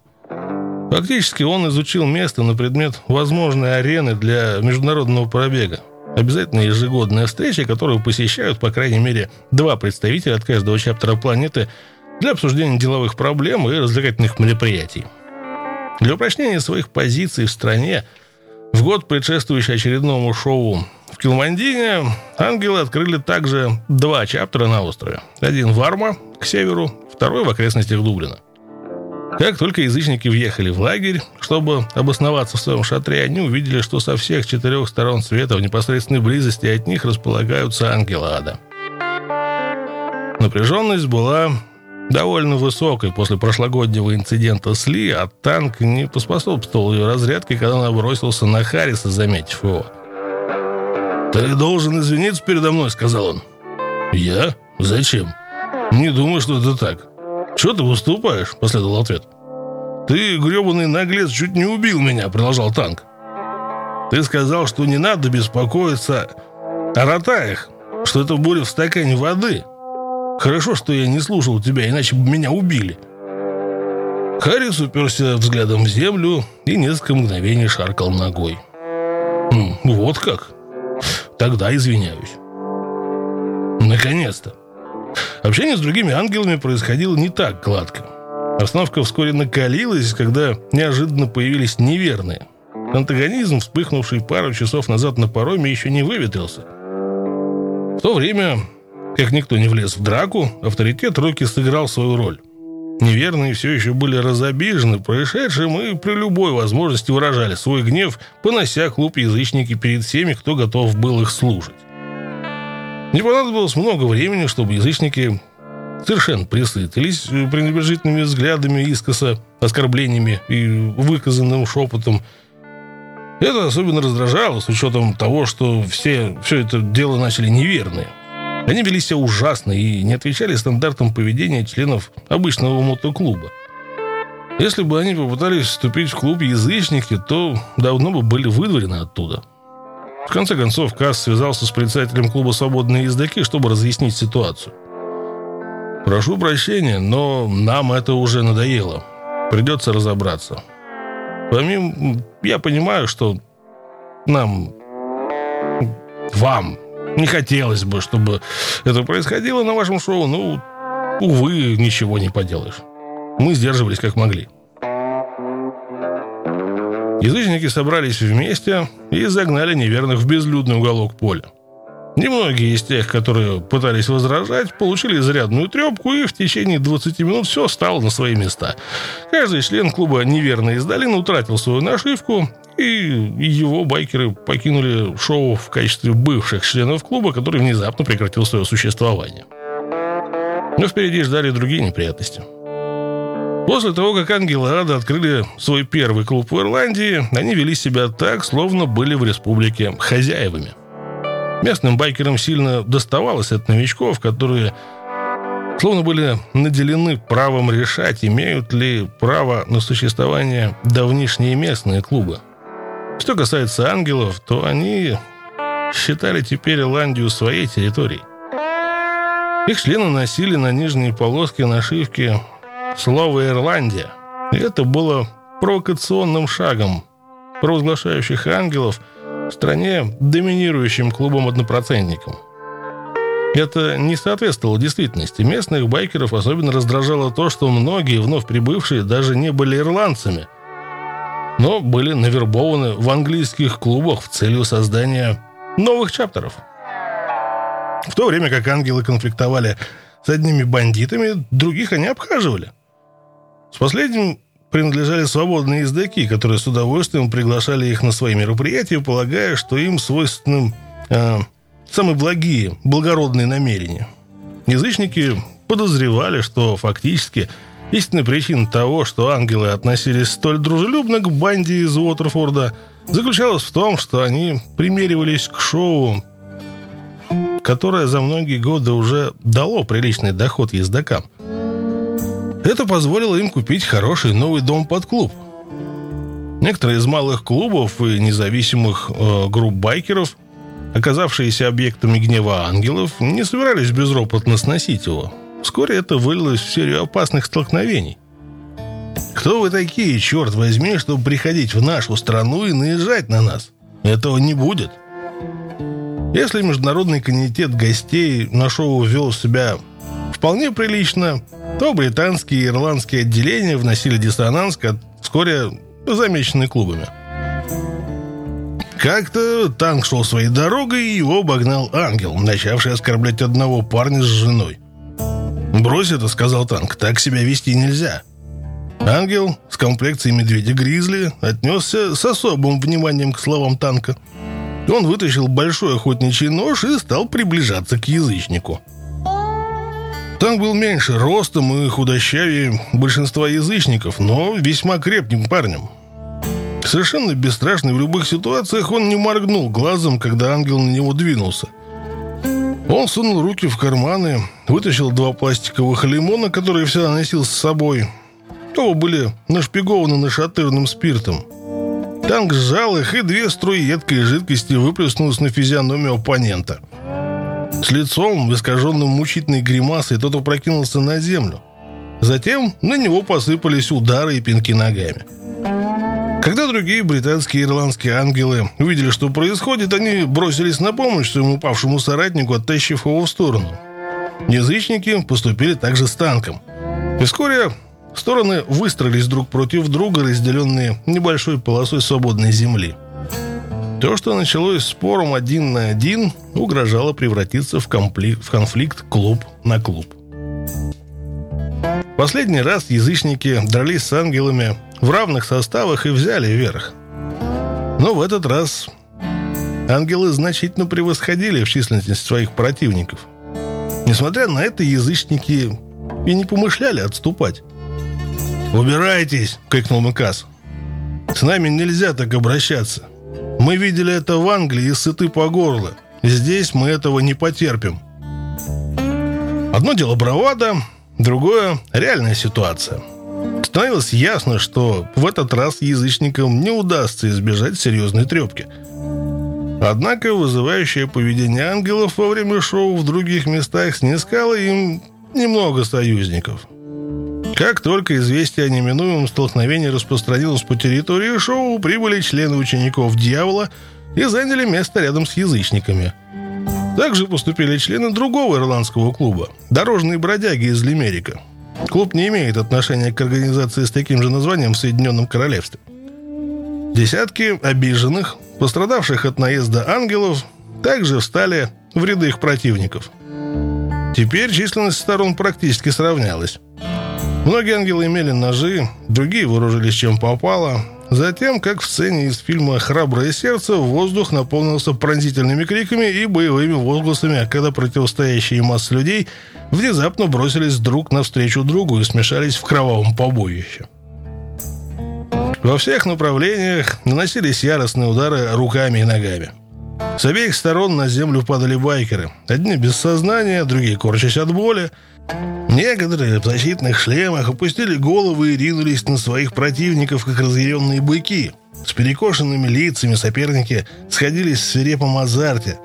Фактически он изучил место на предмет возможной арены для международного пробега. Обязательно ежегодная встреча, которую посещают, по крайней мере, два представителя от каждого чаптера планеты для обсуждения деловых проблем и развлекательных мероприятий. Для упрочнения своих позиций в стране в год, предшествующий очередному шоу в Килмандине, ангелы открыли также два чаптера на острове. Один в Арма, к северу, второй в окрестностях Дублина – как только язычники въехали в лагерь, чтобы обосноваться в своем шатре, они увидели, что со всех четырех сторон света в непосредственной близости от них располагаются ангелы ада. Напряженность была довольно высокой после прошлогоднего инцидента с Ли, а танк не поспособствовал ее разрядке, когда он бросился на Харриса, заметив его. «Ты должен извиниться передо мной», — сказал он. «Я? Зачем? Не думаю, что это так. «Чего ты выступаешь?» – последовал ответ. «Ты, гребаный наглец, чуть не убил меня», – продолжал танк. «Ты сказал, что не надо беспокоиться о ротаях, что это буря в стакане воды. Хорошо, что я не слушал тебя, иначе бы меня убили». Харрис уперся взглядом в землю и несколько мгновений шаркал ногой. «Хм, «Вот как? Тогда извиняюсь». «Наконец-то!» Общение с другими ангелами происходило не так гладко. Обстановка вскоре накалилась, когда неожиданно появились неверные. Антагонизм, вспыхнувший пару часов назад на пароме, еще не выветрился. В то время, как никто не влез в драку, авторитет Рокки сыграл свою роль. Неверные все еще были разобижены происшедшим и при любой возможности выражали свой гнев, понося клуб язычники перед всеми, кто готов был их слушать. Не понадобилось много времени, чтобы язычники совершенно присытились пренебрежительными взглядами, искоса, оскорблениями и выказанным шепотом. Это особенно раздражало, с учетом того, что все, все это дело начали неверные. Они вели себя ужасно и не отвечали стандартам поведения членов обычного мотоклуба. Если бы они попытались вступить в клуб язычники, то давно бы были выдворены оттуда. В конце концов, Касс связался с председателем клуба «Свободные ездаки», чтобы разъяснить ситуацию. «Прошу прощения, но нам это уже надоело. Придется разобраться. Помимо... Я понимаю, что нам... Вам не хотелось бы, чтобы это происходило на вашем шоу, но, увы, ничего не поделаешь. Мы сдерживались как могли». Язычники собрались вместе и загнали неверных в безлюдный уголок поля. Немногие из тех, которые пытались возражать, получили зарядную трепку, и в течение 20 минут все стало на свои места. Каждый член клуба «Неверно из долины» утратил свою нашивку, и его байкеры покинули шоу в качестве бывших членов клуба, который внезапно прекратил свое существование. Но впереди ждали другие неприятности – После того, как ангелы ада открыли свой первый клуб в Ирландии, они вели себя так, словно были в республике хозяевами. Местным байкерам сильно доставалось от новичков, которые словно были наделены правом решать, имеют ли право на существование давнишние местные клубы. Что касается ангелов, то они считали теперь Ирландию своей территорией. Их члены носили на нижней полоске нашивки слово «Ирландия». Это было провокационным шагом провозглашающих ангелов в стране доминирующим клубом-однопроцентником. Это не соответствовало действительности. Местных байкеров особенно раздражало то, что многие вновь прибывшие даже не были ирландцами. но были навербованы в английских клубах в целью создания новых чаптеров. В то время как ангелы конфликтовали с одними бандитами, других они обхаживали. С последним принадлежали свободные ездаки, которые с удовольствием приглашали их на свои мероприятия, полагая, что им свойственны э, самые благие, благородные намерения. Язычники подозревали, что фактически истинная причина того, что ангелы относились столь дружелюбно к банде из Уотерфорда, заключалась в том, что они примеривались к шоу, которое за многие годы уже дало приличный доход ездакам. Это позволило им купить хороший новый дом под клуб. Некоторые из малых клубов и независимых э, групп байкеров, оказавшиеся объектами гнева ангелов, не собирались безропотно сносить его. Вскоре это вылилось в серию опасных столкновений. Кто вы такие, черт возьми, чтобы приходить в нашу страну и наезжать на нас? Этого не будет. Если международный комитет гостей на шоу вел себя вполне прилично, то британские и ирландские отделения вносили диссонанс, вскоре замеченный клубами. Как-то танк шел своей дорогой, и его обогнал ангел, начавший оскорблять одного парня с женой. «Брось это», — сказал танк, — «так себя вести нельзя». Ангел с комплекцией медведя-гризли отнесся с особым вниманием к словам танка — он вытащил большой охотничий нож и стал приближаться к язычнику. Танк был меньше ростом и худощавее большинства язычников, но весьма крепким парнем. Совершенно бесстрашный в любых ситуациях, он не моргнул глазом, когда ангел на него двинулся. Он сунул руки в карманы, вытащил два пластиковых лимона, которые всегда носил с собой. Оба были нашпигованы нашатырным спиртом. Танк сжал их, и две струи едкой жидкости выплеснулись на физиономию оппонента. С лицом, искаженным мучительной гримасой, тот опрокинулся на землю. Затем на него посыпались удары и пинки ногами. Когда другие британские и ирландские ангелы увидели, что происходит, они бросились на помощь своему упавшему соратнику, оттащив его в сторону. Язычники поступили также с танком. И вскоре Стороны выстроились друг против друга, разделенные небольшой полосой свободной земли. То, что началось спором один на один, угрожало превратиться в, комплект, в конфликт клуб на клуб. Последний раз язычники дрались с ангелами в равных составах и взяли верх. Но в этот раз ангелы значительно превосходили в численности своих противников. Несмотря на это, язычники и не помышляли отступать. «Убирайтесь!» — крикнул Микас. «С нами нельзя так обращаться. Мы видели это в Англии и сыты по горло. Здесь мы этого не потерпим». Одно дело бравада, другое — реальная ситуация. Становилось ясно, что в этот раз язычникам не удастся избежать серьезной трепки. Однако вызывающее поведение ангелов во время шоу в других местах снискало им немного союзников — как только известие о неминуемом столкновении распространилось по территории шоу, прибыли члены учеников «Дьявола» и заняли место рядом с язычниками. Также поступили члены другого ирландского клуба – «Дорожные бродяги» из Лимерика. Клуб не имеет отношения к организации с таким же названием в Соединенном Королевстве. Десятки обиженных, пострадавших от наезда ангелов, также встали в ряды их противников. Теперь численность сторон практически сравнялась. Многие ангелы имели ножи, другие вооружились чем попало. Затем, как в сцене из фильма «Храброе сердце», воздух наполнился пронзительными криками и боевыми возгласами, когда противостоящие массы людей внезапно бросились друг навстречу другу и смешались в кровавом побоище. Во всех направлениях наносились яростные удары руками и ногами. С обеих сторон на землю падали байкеры. Одни без сознания, другие корчась от боли – Некоторые в защитных шлемах опустили головы и ринулись на своих противников, как разъяренные быки. С перекошенными лицами соперники сходились в свирепом азарте.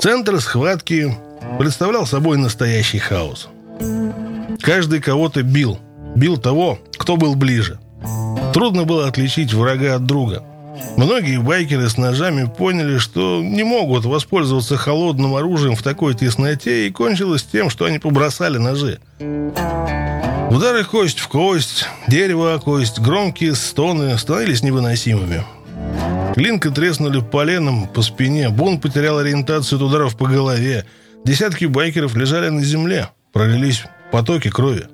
Центр схватки представлял собой настоящий хаос. Каждый кого-то бил. Бил того, кто был ближе. Трудно было отличить врага от друга. Многие байкеры с ножами поняли, что не могут воспользоваться холодным оружием в такой тесноте, и кончилось тем, что они побросали ножи. Удары кость в кость, дерево о кость, громкие стоны становились невыносимыми. Клинка треснули поленом по спине, Бун потерял ориентацию от ударов по голове. Десятки байкеров лежали на земле, пролились потоки крови.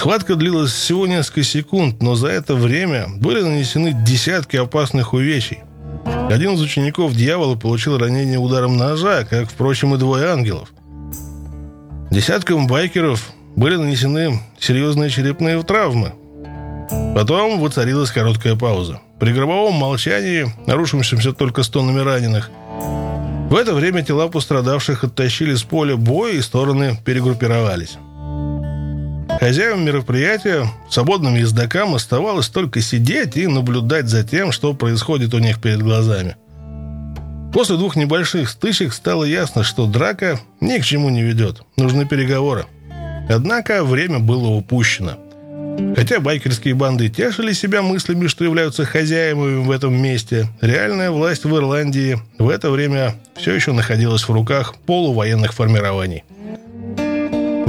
Схватка длилась всего несколько секунд, но за это время были нанесены десятки опасных увечий. Один из учеников дьявола получил ранение ударом ножа, как, впрочем, и двое ангелов. Десяткам байкеров были нанесены серьезные черепные травмы. Потом воцарилась короткая пауза. При гробовом молчании, нарушившемся только стонами раненых, в это время тела пострадавших оттащили с поля боя и стороны перегруппировались. Хозяевам мероприятия, свободным ездокам оставалось только сидеть и наблюдать за тем, что происходит у них перед глазами. После двух небольших стычек стало ясно, что драка ни к чему не ведет. Нужны переговоры. Однако время было упущено. Хотя байкерские банды тешили себя мыслями, что являются хозяевами в этом месте, реальная власть в Ирландии в это время все еще находилась в руках полувоенных формирований.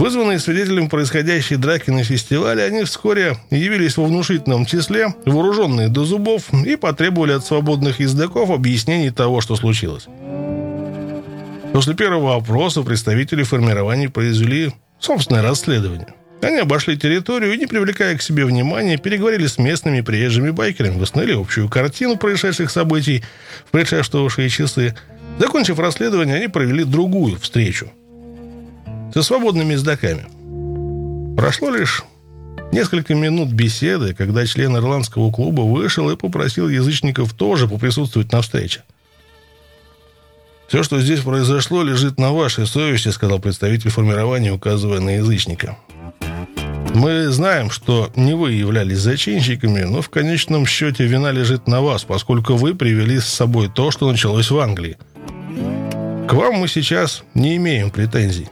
Вызванные свидетелем происходящей драки на фестивале, они вскоре явились во внушительном числе, вооруженные до зубов, и потребовали от свободных ездаков объяснений того, что случилось. После первого опроса представители формирований произвели собственное расследование. Они обошли территорию и, не привлекая к себе внимания, переговорили с местными приезжими байкерами, восстановили общую картину происшедших событий в предшествовавшие часы. Закончив расследование, они провели другую встречу со свободными ездаками. Прошло лишь несколько минут беседы, когда член ирландского клуба вышел и попросил язычников тоже поприсутствовать на встрече. «Все, что здесь произошло, лежит на вашей совести», — сказал представитель формирования, указывая на язычника. «Мы знаем, что не вы являлись зачинщиками, но в конечном счете вина лежит на вас, поскольку вы привели с собой то, что началось в Англии. К вам мы сейчас не имеем претензий.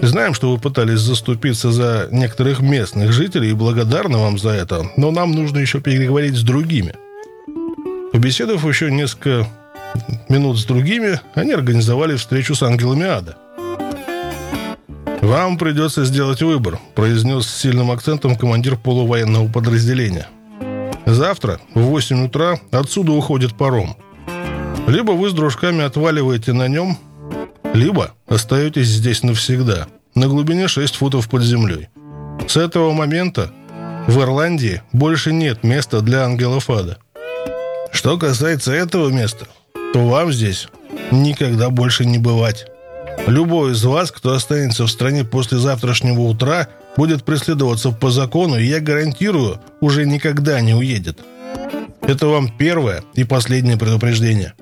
Знаем, что вы пытались заступиться за некоторых местных жителей и благодарны вам за это, но нам нужно еще переговорить с другими». Побеседовав еще несколько минут с другими, они организовали встречу с ангелами ада. «Вам придется сделать выбор», – произнес с сильным акцентом командир полувоенного подразделения. «Завтра в 8 утра отсюда уходит паром. Либо вы с дружками отваливаете на нем, либо остаетесь здесь навсегда, на глубине 6 футов под землей. С этого момента в Ирландии больше нет места для ангелов ада. Что касается этого места – то вам здесь никогда больше не бывать. Любой из вас, кто останется в стране после завтрашнего утра, будет преследоваться по закону, и я гарантирую, уже никогда не уедет. Это вам первое и последнее предупреждение.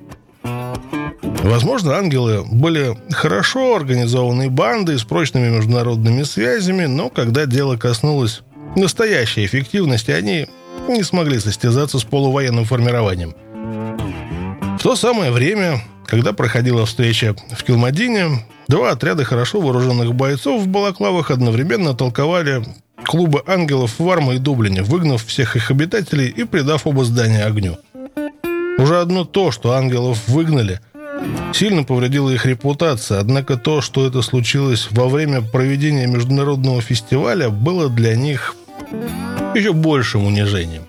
Возможно, ангелы были хорошо организованной бандой с прочными международными связями, но когда дело коснулось настоящей эффективности, они не смогли состязаться с полувоенным формированием – в то самое время, когда проходила встреча в Килмадине, два отряда хорошо вооруженных бойцов в балаклавах одновременно толковали клубы ангелов в Варма и Дублине, выгнав всех их обитателей и придав оба здания огню. Уже одно то, что ангелов выгнали, сильно повредило их репутация, однако то, что это случилось во время проведения международного фестиваля, было для них еще большим унижением.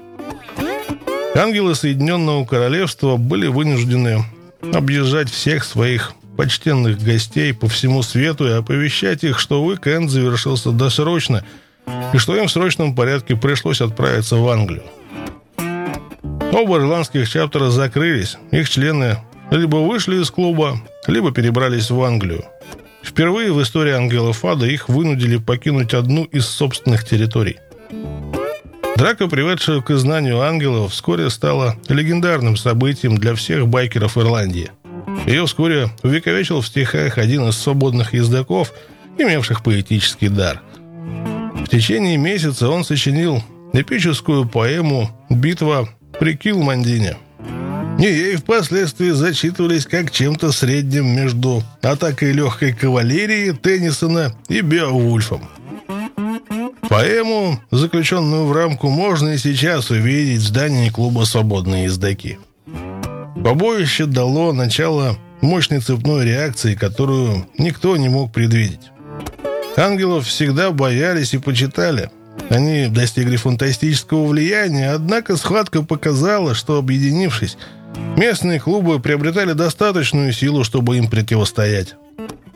Ангелы Соединенного Королевства были вынуждены объезжать всех своих почтенных гостей по всему свету и оповещать их, что уикенд завершился досрочно и что им в срочном порядке пришлось отправиться в Англию. Оба ирландских чаптера закрылись, их члены либо вышли из клуба, либо перебрались в Англию. Впервые в истории ангелов ада их вынудили покинуть одну из собственных территорий – Драка, приведшая к изгнанию ангелов, вскоре стала легендарным событием для всех байкеров Ирландии. Ее вскоре увековечил в стихах один из свободных ездаков, имевших поэтический дар. В течение месяца он сочинил эпическую поэму «Битва при Килмандине». И ей впоследствии зачитывались как чем-то средним между атакой легкой кавалерии Теннисона и Беовульфом – Поэму, заключенную в рамку, можно и сейчас увидеть в здании клуба «Свободные ездаки». Побоище дало начало мощной цепной реакции, которую никто не мог предвидеть. Ангелов всегда боялись и почитали. Они достигли фантастического влияния, однако схватка показала, что, объединившись, местные клубы приобретали достаточную силу, чтобы им противостоять.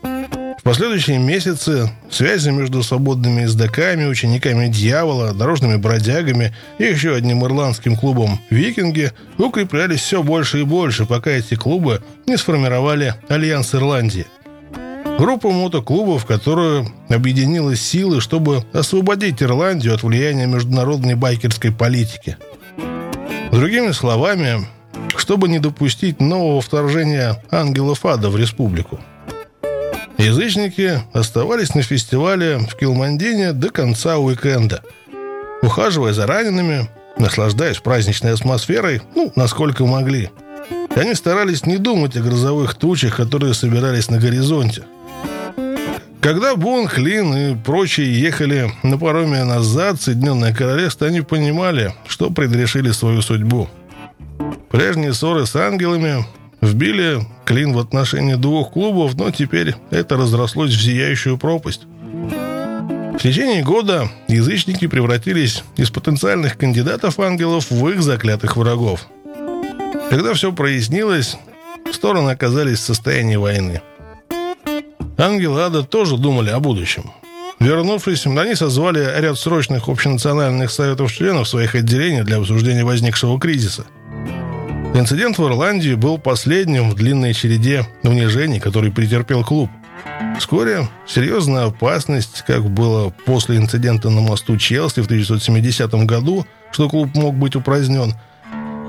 В последующие месяцы связи между свободными издаками, учениками дьявола, дорожными бродягами и еще одним ирландским клубом «Викинги» укреплялись все больше и больше, пока эти клубы не сформировали Альянс Ирландии. Группа мотоклубов, в которую объединилась силы, чтобы освободить Ирландию от влияния международной байкерской политики. Другими словами, чтобы не допустить нового вторжения ангелов ада в республику. Язычники оставались на фестивале в Килмандине до конца уикенда, ухаживая за ранеными, наслаждаясь праздничной атмосферой, ну, насколько могли. Они старались не думать о грозовых тучах, которые собирались на горизонте. Когда Бон, Хлин и прочие ехали на пароме назад в Соединенное Королевство, они понимали, что предрешили свою судьбу. Прежние ссоры с ангелами Вбили клин в отношении двух клубов, но теперь это разрослось в зияющую пропасть. В течение года язычники превратились из потенциальных кандидатов ангелов в их заклятых врагов. Когда все прояснилось, стороны оказались в состоянии войны. Ангелы Ада тоже думали о будущем. Вернувшись, они созвали ряд срочных общенациональных советов членов своих отделений для обсуждения возникшего кризиса – Инцидент в Ирландии был последним в длинной череде унижений, который претерпел клуб. Вскоре серьезная опасность, как было после инцидента на мосту Челси в 1970 году, что клуб мог быть упразднен.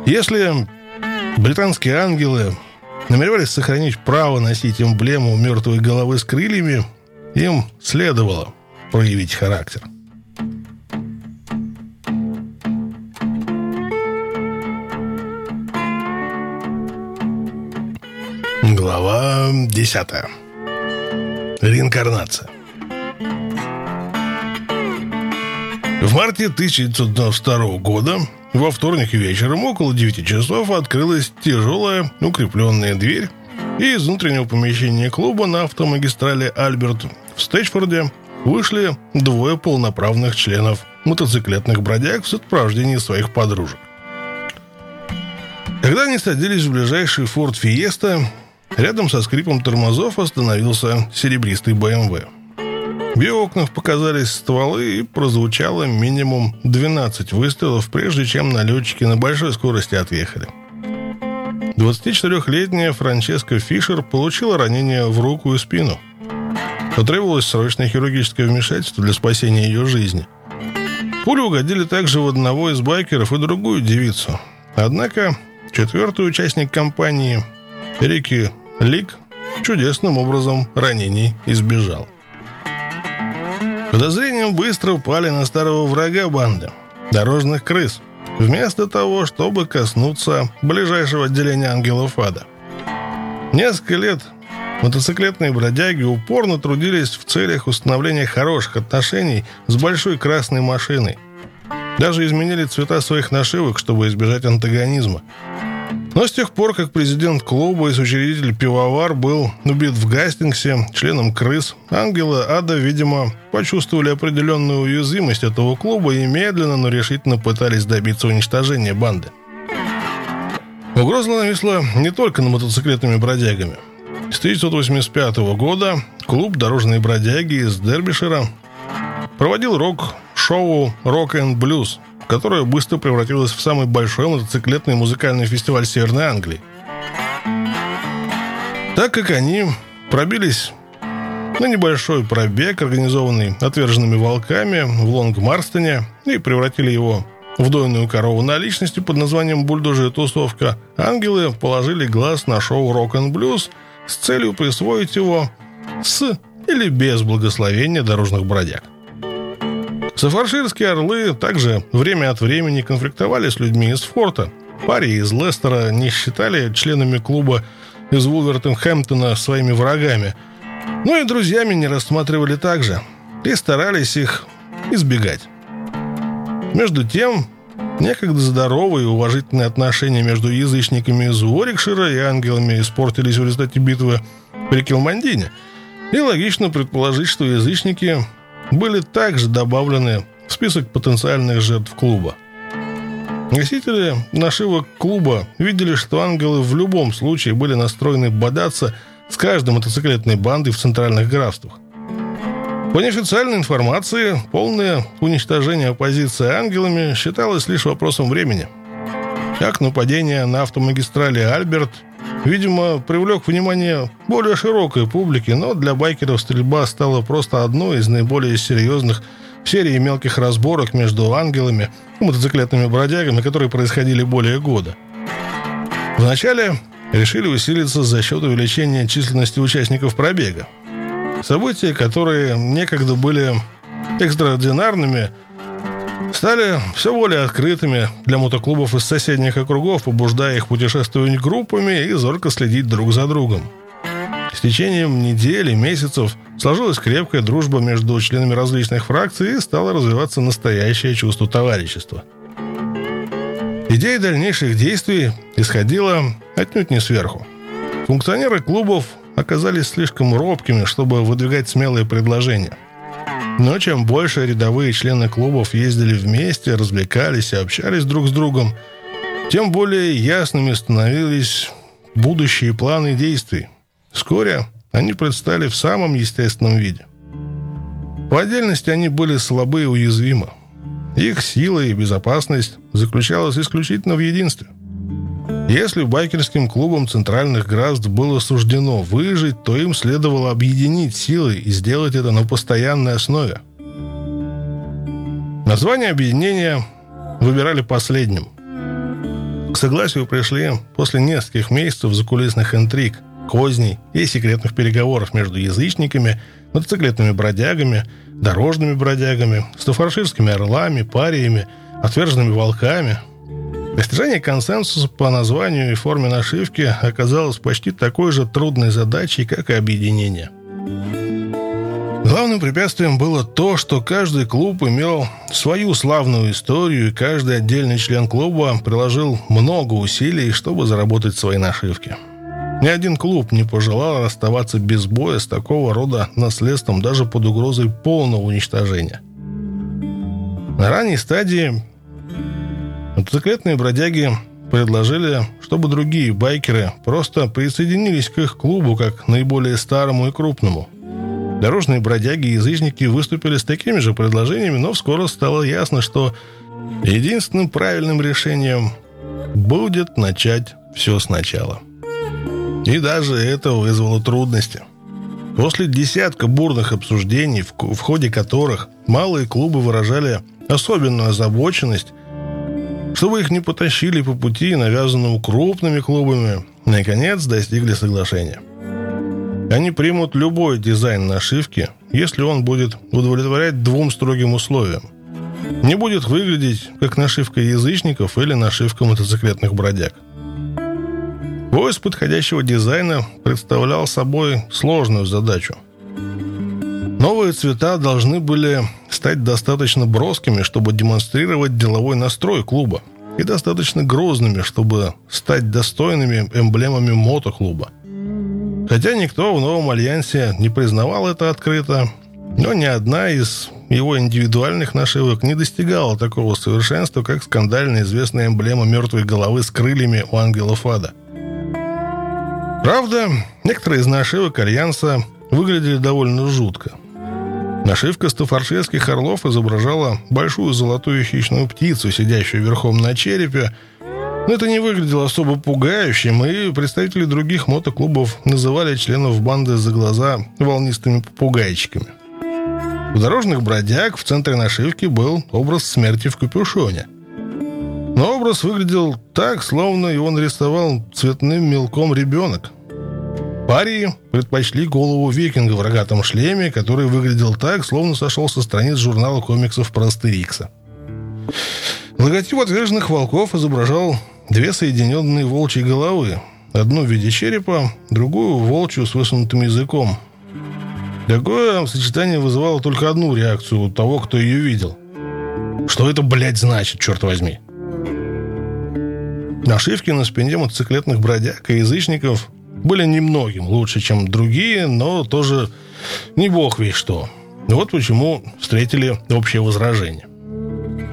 Если британские ангелы намеревались сохранить право носить эмблему мертвой головы с крыльями, им следовало проявить характер. Глава 10. Реинкарнация. В марте 1902 года во вторник вечером около 9 часов открылась тяжелая укрепленная дверь, и из внутреннего помещения клуба на автомагистрали Альберт в Стечфорде вышли двое полноправных членов мотоциклетных бродяг в сопровождении своих подружек. Когда они садились в ближайший Форд Фиеста, Рядом со скрипом тормозов остановился серебристый БМВ. В ее окнах показались стволы и прозвучало минимум 12 выстрелов, прежде чем налетчики на большой скорости отъехали. 24-летняя Франческа Фишер получила ранение в руку и спину. Потребовалось срочное хирургическое вмешательство для спасения ее жизни. Пули угодили также в одного из байкеров и другую девицу. Однако четвертый участник компании Рики Лик чудесным образом ранений избежал. Подозрения быстро упали на старого врага банды – дорожных крыс, вместо того, чтобы коснуться ближайшего отделения ангелов ада. Несколько лет мотоциклетные бродяги упорно трудились в целях установления хороших отношений с большой красной машиной. Даже изменили цвета своих нашивок, чтобы избежать антагонизма – но с тех пор, как президент клуба и соучредитель пивовар был убит в Гастингсе членом крыс, ангелы ада, видимо, почувствовали определенную уязвимость этого клуба и медленно, но решительно пытались добиться уничтожения банды. Угроза нависла не только над мотоциклетными бродягами. С 1985 года клуб «Дорожные бродяги» из Дербишира проводил рок-шоу «Рок and Blues», которая быстро превратилась в самый большой мотоциклетный музыкальный фестиваль Северной Англии. Так как они пробились на небольшой пробег, организованный отверженными волками в Лонг-Марстоне, и превратили его в дойную корову на личности под названием «Бульдожия тусовка», ангелы положили глаз на шоу «Рок н блюз» с целью присвоить его с или без благословения дорожных бродяг. Сафарширские орлы также время от времени конфликтовали с людьми из форта. Пари из Лестера не считали членами клуба из Вулвертон-Хэмптона своими врагами. Но и друзьями не рассматривали также и старались их избегать. Между тем, некогда здоровые и уважительные отношения между язычниками из Уорикшира и ангелами испортились в результате битвы при Килмандине – И логично предположить, что язычники были также добавлены в список потенциальных жертв клуба. Носители нашивок клуба видели, что ангелы в любом случае были настроены бодаться с каждой мотоциклетной бандой в центральных графствах. По неофициальной информации, полное уничтожение оппозиции ангелами считалось лишь вопросом времени. Как нападение на автомагистрали Альберт, видимо, привлек внимание более широкой публики, но для байкеров стрельба стала просто одной из наиболее серьезных серии мелких разборок между ангелами и мотоциклетными бродягами, которые происходили более года. Вначале решили усилиться за счет увеличения численности участников пробега. События, которые некогда были экстраординарными, стали все более открытыми для мотоклубов из соседних округов, побуждая их путешествовать группами и зорко следить друг за другом. С течением недели, месяцев сложилась крепкая дружба между членами различных фракций и стало развиваться настоящее чувство товарищества. Идея дальнейших действий исходила отнюдь не сверху. Функционеры клубов оказались слишком робкими, чтобы выдвигать смелые предложения. Но чем больше рядовые члены клубов ездили вместе, развлекались и общались друг с другом, тем более ясными становились будущие планы действий – Вскоре они предстали в самом естественном виде. По отдельности они были слабы и уязвимы. Их сила и безопасность заключалась исключительно в единстве. Если байкерским клубам центральных графств было суждено выжить, то им следовало объединить силы и сделать это на постоянной основе. Название объединения выбирали последним. К согласию пришли после нескольких месяцев закулисных интриг, козней и секретных переговоров между язычниками, мотоциклетными бродягами, дорожными бродягами, стафарширскими орлами, париями, отверженными волками. Достижение консенсуса по названию и форме нашивки оказалось почти такой же трудной задачей, как и объединение. Главным препятствием было то, что каждый клуб имел свою славную историю, и каждый отдельный член клуба приложил много усилий, чтобы заработать свои нашивки. Ни один клуб не пожелал расставаться без боя с такого рода наследством даже под угрозой полного уничтожения. На ранней стадии мотоциклетные бродяги предложили, чтобы другие байкеры просто присоединились к их клубу как наиболее старому и крупному. Дорожные бродяги и язычники выступили с такими же предложениями, но вскоре стало ясно, что единственным правильным решением будет начать все сначала. И даже это вызвало трудности. После десятка бурных обсуждений, в, ходе которых малые клубы выражали особенную озабоченность, чтобы их не потащили по пути, навязанному крупными клубами, наконец достигли соглашения. Они примут любой дизайн нашивки, если он будет удовлетворять двум строгим условиям. Не будет выглядеть как нашивка язычников или нашивка мотоциклетных бродяг. Поиск подходящего дизайна представлял собой сложную задачу. Новые цвета должны были стать достаточно броскими, чтобы демонстрировать деловой настрой клуба, и достаточно грозными, чтобы стать достойными эмблемами мотоклуба. Хотя никто в новом альянсе не признавал это открыто, но ни одна из его индивидуальных нашивок не достигала такого совершенства, как скандально известная эмблема мертвой головы с крыльями у ангела Фада – Правда, некоторые из нашивок Альянса выглядели довольно жутко. Нашивка стафарширских орлов изображала большую золотую хищную птицу, сидящую верхом на черепе, но это не выглядело особо пугающим, и представители других мотоклубов называли членов банды за глаза волнистыми попугайчиками. У дорожных бродяг в центре нашивки был образ смерти в капюшоне. Но образ выглядел так, словно его нарисовал цветным мелком ребенок. Парии предпочли голову викинга в рогатом шлеме, который выглядел так, словно сошел со страниц журнала комиксов про Астерикса. Логотип отверженных волков изображал две соединенные волчьи головы. Одну в виде черепа, другую волчью с высунутым языком. Такое сочетание вызывало только одну реакцию у того, кто ее видел. Что это, блядь, значит, черт возьми? Нашивки на спине мотоциклетных бродяг и язычников были немногим лучше, чем другие, но тоже не бог весь что. Вот почему встретили общее возражение.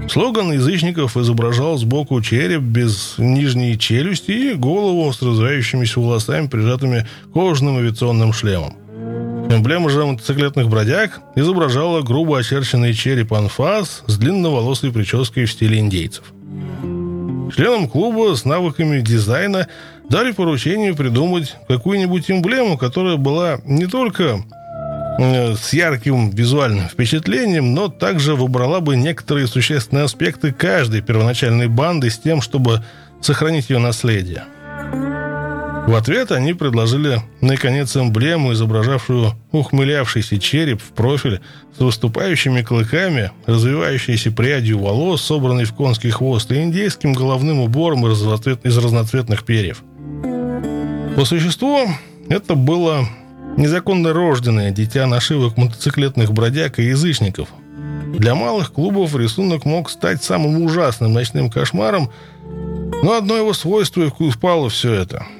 Слоган язычников изображал сбоку череп без нижней челюсти и голову с развивающимися волосами, прижатыми кожаным авиационным шлемом. Эмблема же мотоциклетных бродяг изображала грубо очерченный череп анфас с длинноволосой прической в стиле индейцев. Членам клуба с навыками дизайна дали поручение придумать какую-нибудь эмблему, которая была не только э, с ярким визуальным впечатлением, но также выбрала бы некоторые существенные аспекты каждой первоначальной банды с тем, чтобы сохранить ее наследие. В ответ они предложили, наконец, эмблему, изображавшую ухмылявшийся череп в профиль с выступающими клыками, развивающейся прядью волос, собранной в конский хвост, и индейским головным убором из, разноцветных перьев. По существу, это было незаконно рожденное дитя нашивок мотоциклетных бродяг и язычников. Для малых клубов рисунок мог стать самым ужасным ночным кошмаром, но одно его свойство и впало все это –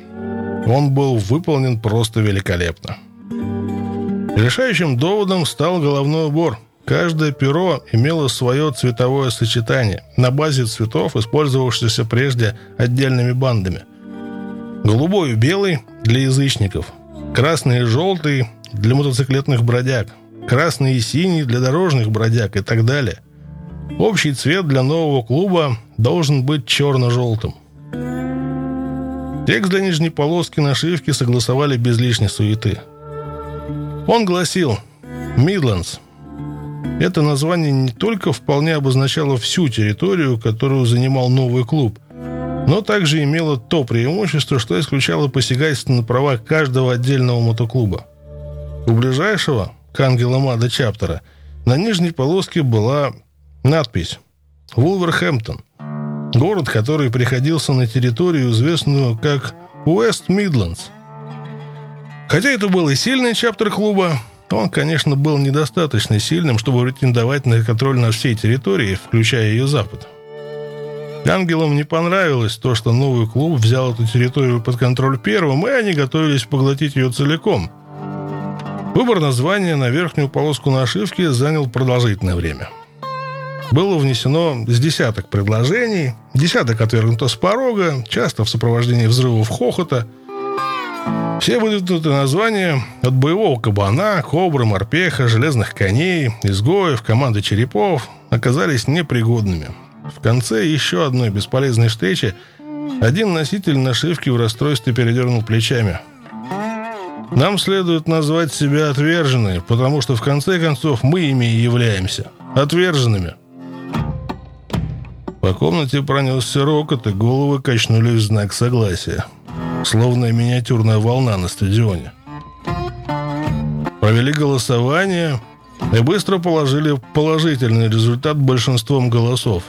он был выполнен просто великолепно. Решающим доводом стал головной убор. Каждое перо имело свое цветовое сочетание на базе цветов, использовавшихся прежде отдельными бандами. Голубой и белый для язычников, красный и желтый для мотоциклетных бродяг, красный и синий для дорожных бродяг и так далее. Общий цвет для нового клуба должен быть черно-желтым. Текст для нижней полоски нашивки согласовали без лишней суеты. Он гласил «Мидландс». Это название не только вполне обозначало всю территорию, которую занимал новый клуб, но также имело то преимущество, что исключало посягательство на права каждого отдельного мотоклуба. У ближайшего, к Ангела Чаптера, на нижней полоске была надпись «Вулверхэмптон», Город, который приходился на территорию, известную как Уэст Мидландс. Хотя это был и сильный чаптер клуба, он, конечно, был недостаточно сильным, чтобы претендовать на контроль над всей территорией, включая ее запад. Ангелам не понравилось то, что новый клуб взял эту территорию под контроль первым, и они готовились поглотить ее целиком. Выбор названия на верхнюю полоску нашивки занял продолжительное время – было внесено с десяток предложений, десяток отвергнуто с порога, часто в сопровождении взрывов хохота. Все выдвинутые названия от боевого кабана, кобры, морпеха, железных коней, изгоев, команды черепов оказались непригодными. В конце еще одной бесполезной встречи один носитель нашивки в расстройстве передернул плечами. Нам следует назвать себя отверженные, потому что в конце концов мы ими и являемся. Отверженными. По комнате пронесся рокот, и головы качнулись в знак согласия. Словно миниатюрная волна на стадионе. Провели голосование и быстро положили положительный результат большинством голосов.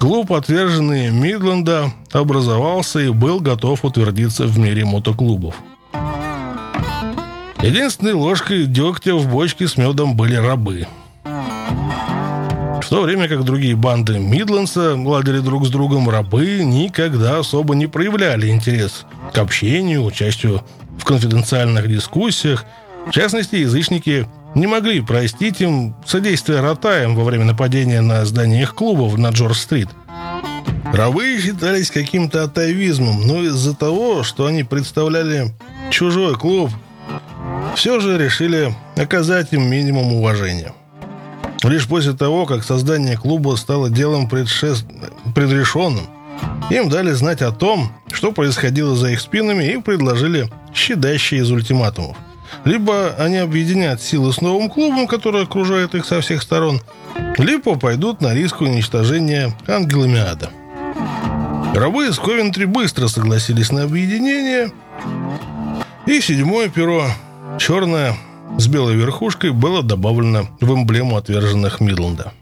Клуб, отверженный Мидленда, образовался и был готов утвердиться в мире мотоклубов. Единственной ложкой дегтя в бочке с медом были рабы – в то время как другие банды Мидлендса ладили друг с другом, рабы никогда особо не проявляли интерес к общению, участию в конфиденциальных дискуссиях. В частности, язычники не могли простить им содействие ротаям во время нападения на здание их клубов на Джордж-стрит. Рабы считались каким-то атовизмом, но из-за того, что они представляли чужой клуб, все же решили оказать им минимум уважения. Лишь после того, как создание клуба стало делом предшест... предрешенным, им дали знать о том, что происходило за их спинами, и предложили щадящие из ультиматумов. Либо они объединят силы с новым клубом, который окружает их со всех сторон, либо пойдут на риск уничтожения ангелами ада. Рабы из Ковентри быстро согласились на объединение, и седьмое перо, черное, с белой верхушкой было добавлено в эмблему отверженных Мидленда.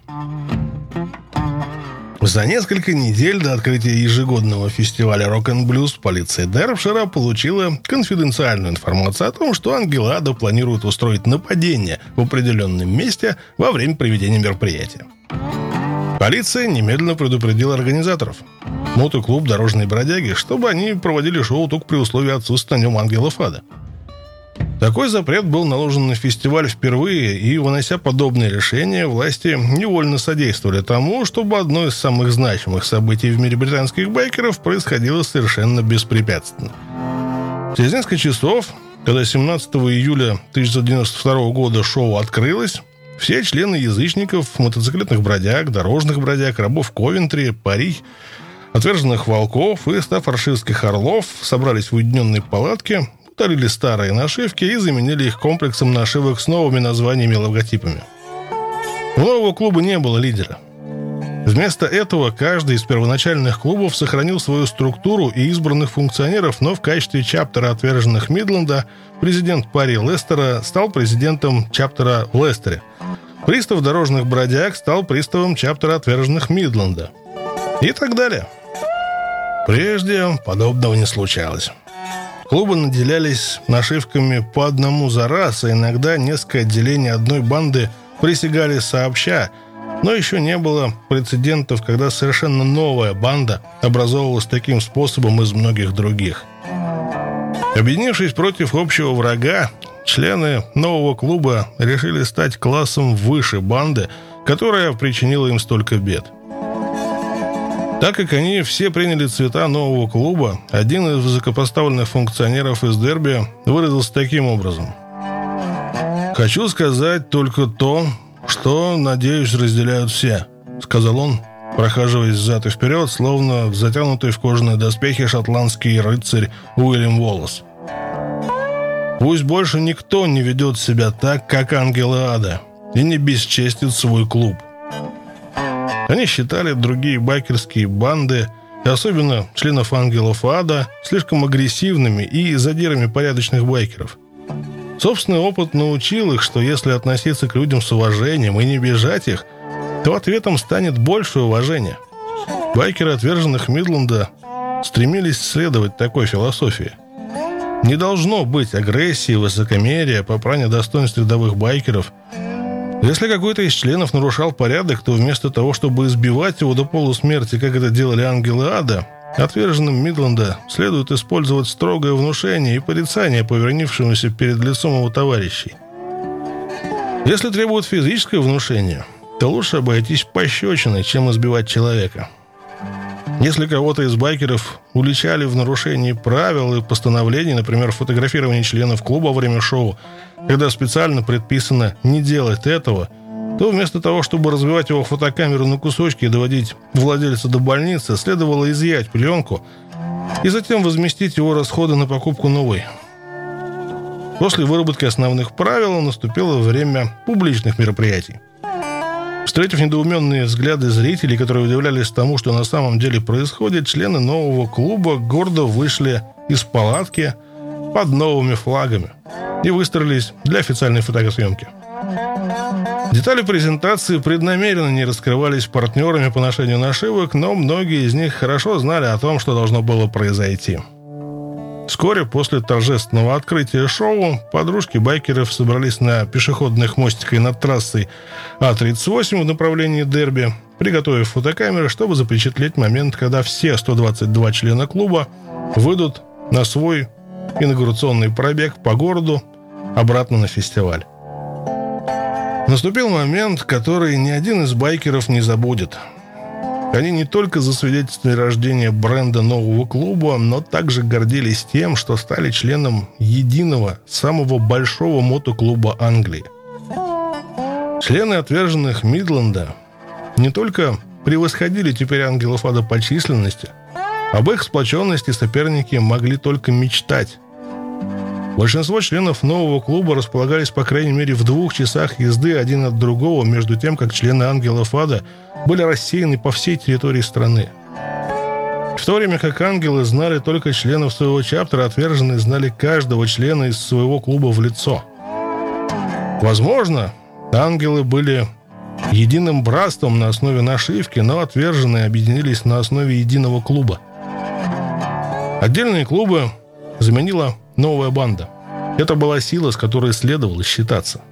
За несколько недель до открытия ежегодного фестиваля рок-н-блюз полиция Дербшира получила конфиденциальную информацию о том, что Ангела планирует устроить нападение в определенном месте во время проведения мероприятия. Полиция немедленно предупредила организаторов. Мотоклуб «Дорожные бродяги», чтобы они проводили шоу только при условии отсутствия на нем ангелов ада – Такой запрет был наложен на фестиваль впервые, и, вынося подобные решения, власти невольно содействовали тому, чтобы одно из самых значимых событий в мире британских байкеров происходило совершенно беспрепятственно. Через несколько часов, когда 17 июля 1992 года шоу открылось, все члены язычников, мотоциклетных бродяг, дорожных бродяг, рабов Ковентри, Пари, отверженных волков и стафаршистских орлов собрались в уединенной палатке, удалили старые нашивки и заменили их комплексом нашивок с новыми названиями и логотипами. У нового клуба не было лидера. Вместо этого каждый из первоначальных клубов сохранил свою структуру и избранных функционеров, но в качестве чаптера отверженных Мидленда президент Пари Лестера стал президентом чаптера в Лестере. Пристав дорожных бродяг стал приставом чаптера отверженных Мидленда. И так далее. Прежде подобного не случалось. Клубы наделялись нашивками по одному за раз, а иногда несколько отделений одной банды присягали сообща, но еще не было прецедентов, когда совершенно новая банда образовывалась таким способом из многих других. Объединившись против общего врага, члены нового клуба решили стать классом выше банды, которая причинила им столько бед – так как они все приняли цвета нового клуба, один из высокопоставленных функционеров из Дерби выразился таким образом. «Хочу сказать только то, что, надеюсь, разделяют все», — сказал он, прохаживаясь взад и вперед, словно затянутый в кожаные доспехи шотландский рыцарь Уильям Уоллес. «Пусть больше никто не ведет себя так, как ангелы ада, и не бесчестит свой клуб». Они считали другие байкерские банды, и особенно членов ангелов ада, слишком агрессивными и задирами порядочных байкеров. Собственный опыт научил их, что если относиться к людям с уважением и не бежать их, то ответом станет большее уважение. Байкеры отверженных Мидленда стремились следовать такой философии. Не должно быть агрессии, высокомерия, попрания достоинств рядовых байкеров – если какой-то из членов нарушал порядок, то вместо того, чтобы избивать его до полусмерти, как это делали ангелы ада, отверженным Мидленда следует использовать строгое внушение и порицание повернившемуся перед лицом его товарищей. Если требует физическое внушение, то лучше обойтись пощечиной, чем избивать человека. Если кого-то из байкеров уличали в нарушении правил и постановлений, например, фотографирование членов клуба во время шоу, когда специально предписано не делать этого, то вместо того, чтобы разбивать его фотокамеру на кусочки и доводить владельца до больницы, следовало изъять пленку и затем возместить его расходы на покупку новой. После выработки основных правил наступило время публичных мероприятий. Встретив недоуменные взгляды зрителей, которые удивлялись тому, что на самом деле происходит, члены нового клуба гордо вышли из палатки под новыми флагами – и выстроились для официальной фотосъемки. Детали презентации преднамеренно не раскрывались партнерами по ношению нашивок, но многие из них хорошо знали о том, что должно было произойти. Вскоре после торжественного открытия шоу подружки байкеров собрались на пешеходных мостиках над трассой А-38 в направлении Дерби, приготовив фотокамеры, чтобы запечатлеть момент, когда все 122 члена клуба выйдут на свой инаугурационный пробег по городу обратно на фестиваль. Наступил момент, который ни один из байкеров не забудет. Они не только засвидетельствовали рождение бренда нового клуба, но также гордились тем, что стали членом единого, самого большого мотоклуба Англии. Члены отверженных Мидленда не только превосходили теперь ангелов ада по численности, об их сплоченности соперники могли только мечтать. Большинство членов нового клуба располагались по крайней мере в двух часах езды один от другого, между тем, как члены ангелов ада были рассеяны по всей территории страны. В то время как ангелы знали только членов своего чаптера, отверженные знали каждого члена из своего клуба в лицо. Возможно, ангелы были единым братством на основе нашивки, но отверженные объединились на основе единого клуба. Отдельные клубы заменила новая банда. Это была сила, с которой следовало считаться.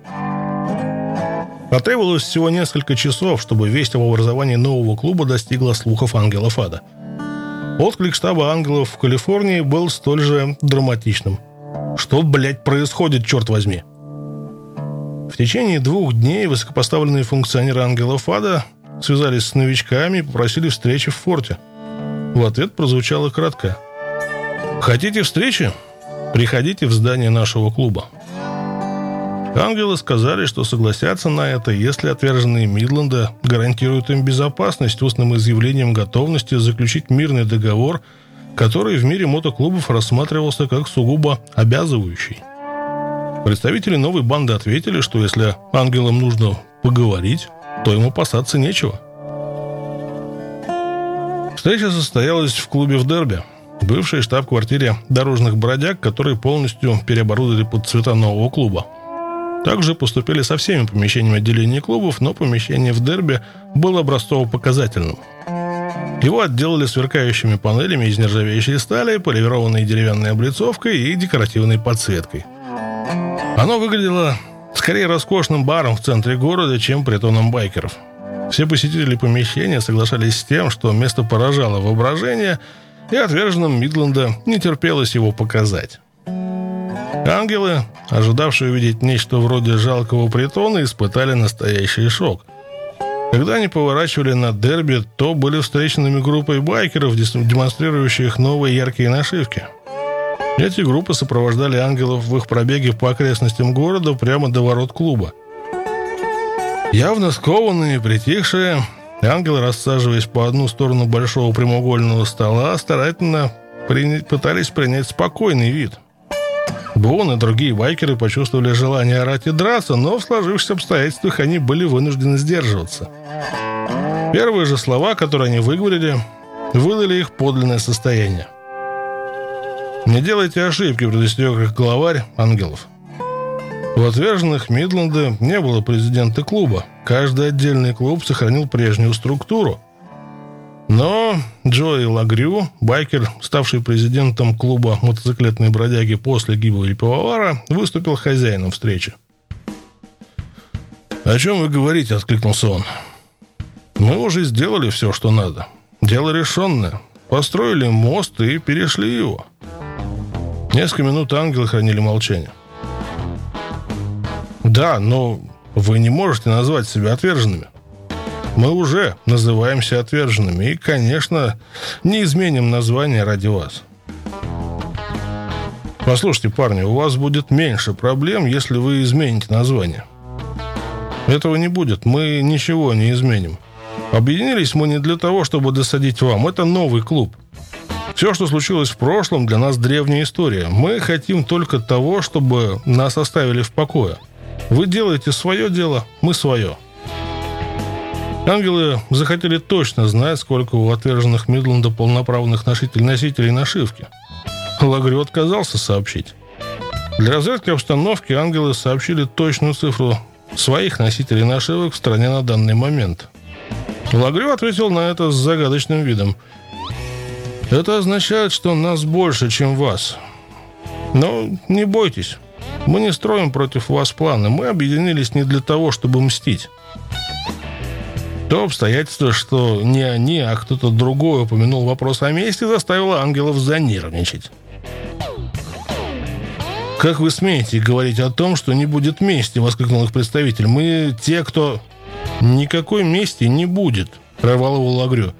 Потребовалось всего несколько часов, чтобы весть об образовании нового клуба достигла слухов ангелов ада. Отклик штаба ангелов в Калифорнии был столь же драматичным. Что Что, блядь, происходит, черт возьми? В течение двух дней высокопоставленные функционеры ангелов ада связались с новичками и попросили встречи в форте. В ответ прозвучало кратко. «Хотите встречи? Приходите в здание нашего клуба». Ангелы сказали, что согласятся на это, если отверженные Мидленда гарантируют им безопасность устным изъявлением готовности заключить мирный договор, который в мире мотоклубов рассматривался как сугубо обязывающий. Представители новой банды ответили, что если ангелам нужно поговорить, то ему опасаться нечего. Встреча состоялась в клубе в Дерби, бывшей штаб-квартире дорожных бродяг, которые полностью переоборудовали под цвета нового клуба – также поступили со всеми помещениями отделения клубов, но помещение в дерби было образцово-показательным. Его отделали сверкающими панелями из нержавеющей стали, полировованной деревянной облицовкой и декоративной подсветкой. Оно выглядело скорее роскошным баром в центре города, чем притоном байкеров. Все посетители помещения соглашались с тем, что место поражало воображение, и отверженным Мидленда не терпелось его показать. Ангелы, ожидавшие увидеть нечто вроде жалкого притона, испытали настоящий шок. Когда они поворачивали на дерби, то были встреченными группой байкеров, демонстрирующих новые яркие нашивки. Эти группы сопровождали ангелов в их пробеге по окрестностям города прямо до ворот клуба. Явно скованные притихшие, ангелы, рассаживаясь по одну сторону большого прямоугольного стола, старательно при... пытались принять спокойный вид – Бон и другие байкеры почувствовали желание орать и драться, но в сложившихся обстоятельствах они были вынуждены сдерживаться. Первые же слова, которые они выговорили, выдали их подлинное состояние. «Не делайте ошибки», — предостерег их главарь ангелов. В отверженных Мидленда не было президента клуба. Каждый отдельный клуб сохранил прежнюю структуру — но Джои Лагрю, байкер, ставший президентом клуба мотоциклетной бродяги после гибели пивовара, выступил хозяином встречи. «О чем вы говорите?» – откликнулся он. «Мы уже сделали все, что надо. Дело решенное. Построили мост и перешли его». Несколько минут ангелы хранили молчание. «Да, но вы не можете назвать себя отверженными», мы уже называемся отверженными и, конечно, не изменим название ради вас. Послушайте, парни, у вас будет меньше проблем, если вы измените название. Этого не будет, мы ничего не изменим. Объединились мы не для того, чтобы досадить вам. Это новый клуб. Все, что случилось в прошлом, для нас древняя история. Мы хотим только того, чтобы нас оставили в покое. Вы делаете свое дело, мы свое. Ангелы захотели точно знать, сколько у отверженных Мидленда полноправных носителей, носителей нашивки. Лагрю отказался сообщить. Для разведки обстановки ангелы сообщили точную цифру своих носителей нашивок в стране на данный момент. Лагрю ответил на это с загадочным видом. «Это означает, что нас больше, чем вас. Но не бойтесь, мы не строим против вас планы. Мы объединились не для того, чтобы мстить. То обстоятельство, что не они, а кто-то другой упомянул вопрос о месте, заставило ангелов занервничать. «Как вы смеете говорить о том, что не будет мести?» — воскликнул их представитель. «Мы те, кто...» «Никакой мести не будет», — прорвал его Лагрю.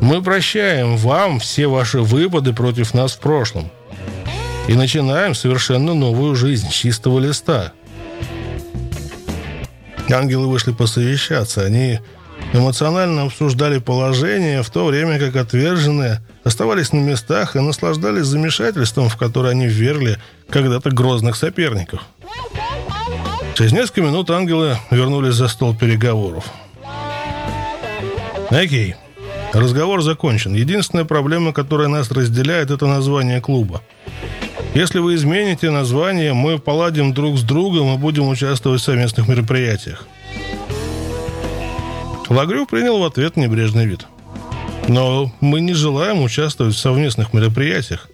«Мы прощаем вам все ваши выпады против нас в прошлом и начинаем совершенно новую жизнь чистого листа». Ангелы вышли посовещаться. Они эмоционально обсуждали положение, в то время как отверженные оставались на местах и наслаждались замешательством, в которое они ввергли когда-то грозных соперников. Через несколько минут ангелы вернулись за стол переговоров. Окей. Разговор закончен. Единственная проблема, которая нас разделяет, это название клуба. Если вы измените название, мы поладим друг с другом и будем участвовать в совместных мероприятиях. Лагрю принял в ответ небрежный вид. Но мы не желаем участвовать в совместных мероприятиях.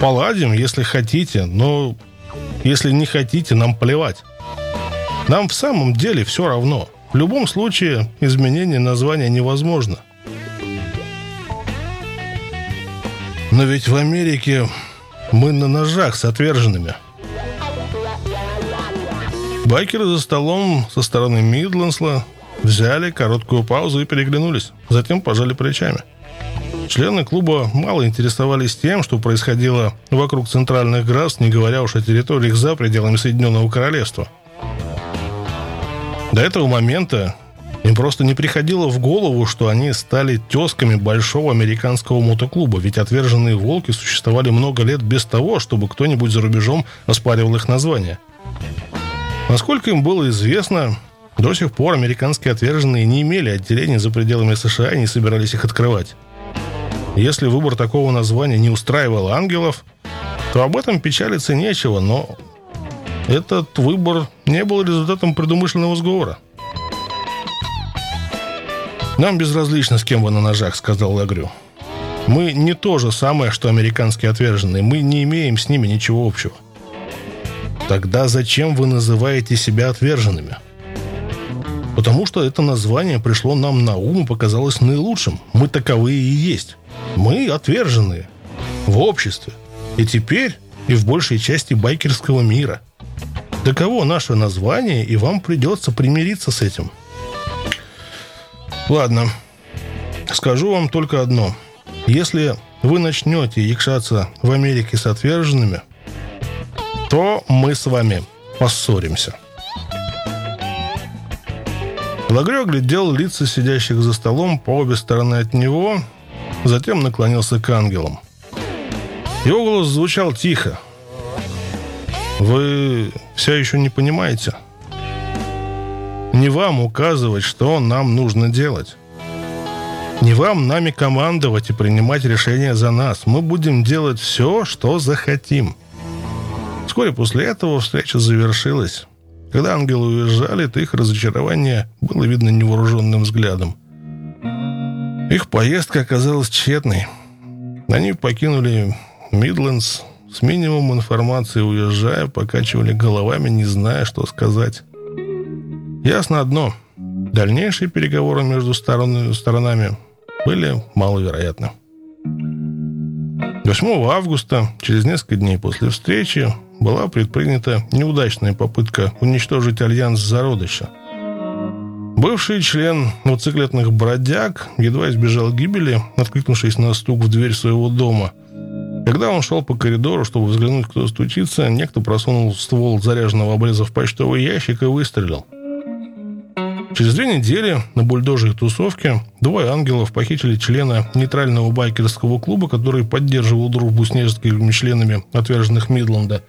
Поладим, если хотите, но если не хотите, нам плевать. Нам в самом деле все равно. В любом случае, изменение названия невозможно. Но ведь в Америке Мы на ножах с отверженными. Байкеры за столом со стороны Мидлендсла взяли короткую паузу и переглянулись. Затем пожали плечами. Члены клуба мало интересовались тем, что происходило вокруг центральных графств, не говоря уж о территориях за пределами Соединенного Королевства. До этого момента им просто не приходило в голову, что они стали тесками большого американского мотоклуба, ведь отверженные волки существовали много лет без того, чтобы кто-нибудь за рубежом оспаривал их название. Насколько им было известно, до сих пор американские отверженные не имели отделений за пределами США и не собирались их открывать. Если выбор такого названия не устраивал ангелов, то об этом печалиться нечего, но этот выбор не был результатом предумышленного сговора. «Нам безразлично, с кем вы на ножах», — сказал Лагрю. «Мы не то же самое, что американские отверженные. Мы не имеем с ними ничего общего». «Тогда зачем вы называете себя отверженными?» «Потому что это название пришло нам на ум и показалось наилучшим. Мы таковые и есть». Мы отверженные в обществе. И теперь и в большей части байкерского мира. Таково наше название, и вам придется примириться с этим. Ладно. Скажу вам только одно. Если вы начнете якшаться в Америке с отверженными, то мы с вами поссоримся. Лагрё глядел лица сидящих за столом по обе стороны от него затем наклонился к ангелам. Его голос звучал тихо. «Вы все еще не понимаете? Не вам указывать, что нам нужно делать. Не вам нами командовать и принимать решения за нас. Мы будем делать все, что захотим». Вскоре после этого встреча завершилась. Когда ангелы уезжали, то их разочарование было видно невооруженным взглядом. Их поездка оказалась тщетной. Они покинули Мидлендс с минимумом информации, уезжая, покачивали головами, не зная, что сказать. Ясно одно. Дальнейшие переговоры между сторонами были маловероятны. 8 августа, через несколько дней после встречи, была предпринята неудачная попытка уничтожить альянс зародыша – Бывший член мотоциклетных бродяг едва избежал гибели, откликнувшись на стук в дверь своего дома. Когда он шел по коридору, чтобы взглянуть, кто стучится, некто просунул ствол заряженного обреза в почтовый ящик и выстрелил. Через две недели на бульдожей тусовке двое ангелов похитили члена нейтрального байкерского клуба, который поддерживал дружбу с несколькими членами отверженных Мидленда.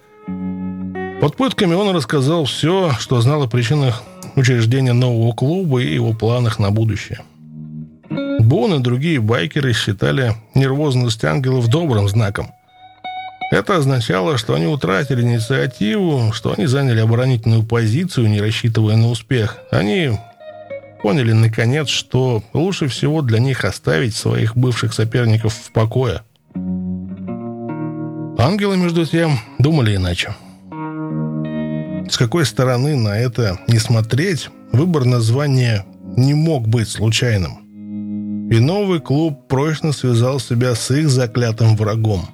Под пытками он рассказал все, что знал о причинах учреждения нового клуба и его планах на будущее. Бон и другие байкеры считали нервозность ангелов добрым знаком. Это означало, что они утратили инициативу, что они заняли оборонительную позицию, не рассчитывая на успех. Они поняли, наконец, что лучше всего для них оставить своих бывших соперников в покое. Ангелы, между тем, думали иначе. С какой стороны на это не смотреть, выбор названия не мог быть случайным. И новый клуб прочно связал себя с их заклятым врагом.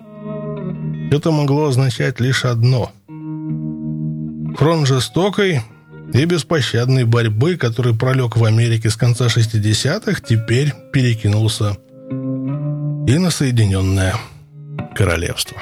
Это могло означать лишь одно. Фронт жестокой и беспощадной борьбы, который пролег в Америке с конца 60-х, теперь перекинулся и на Соединенное Королевство.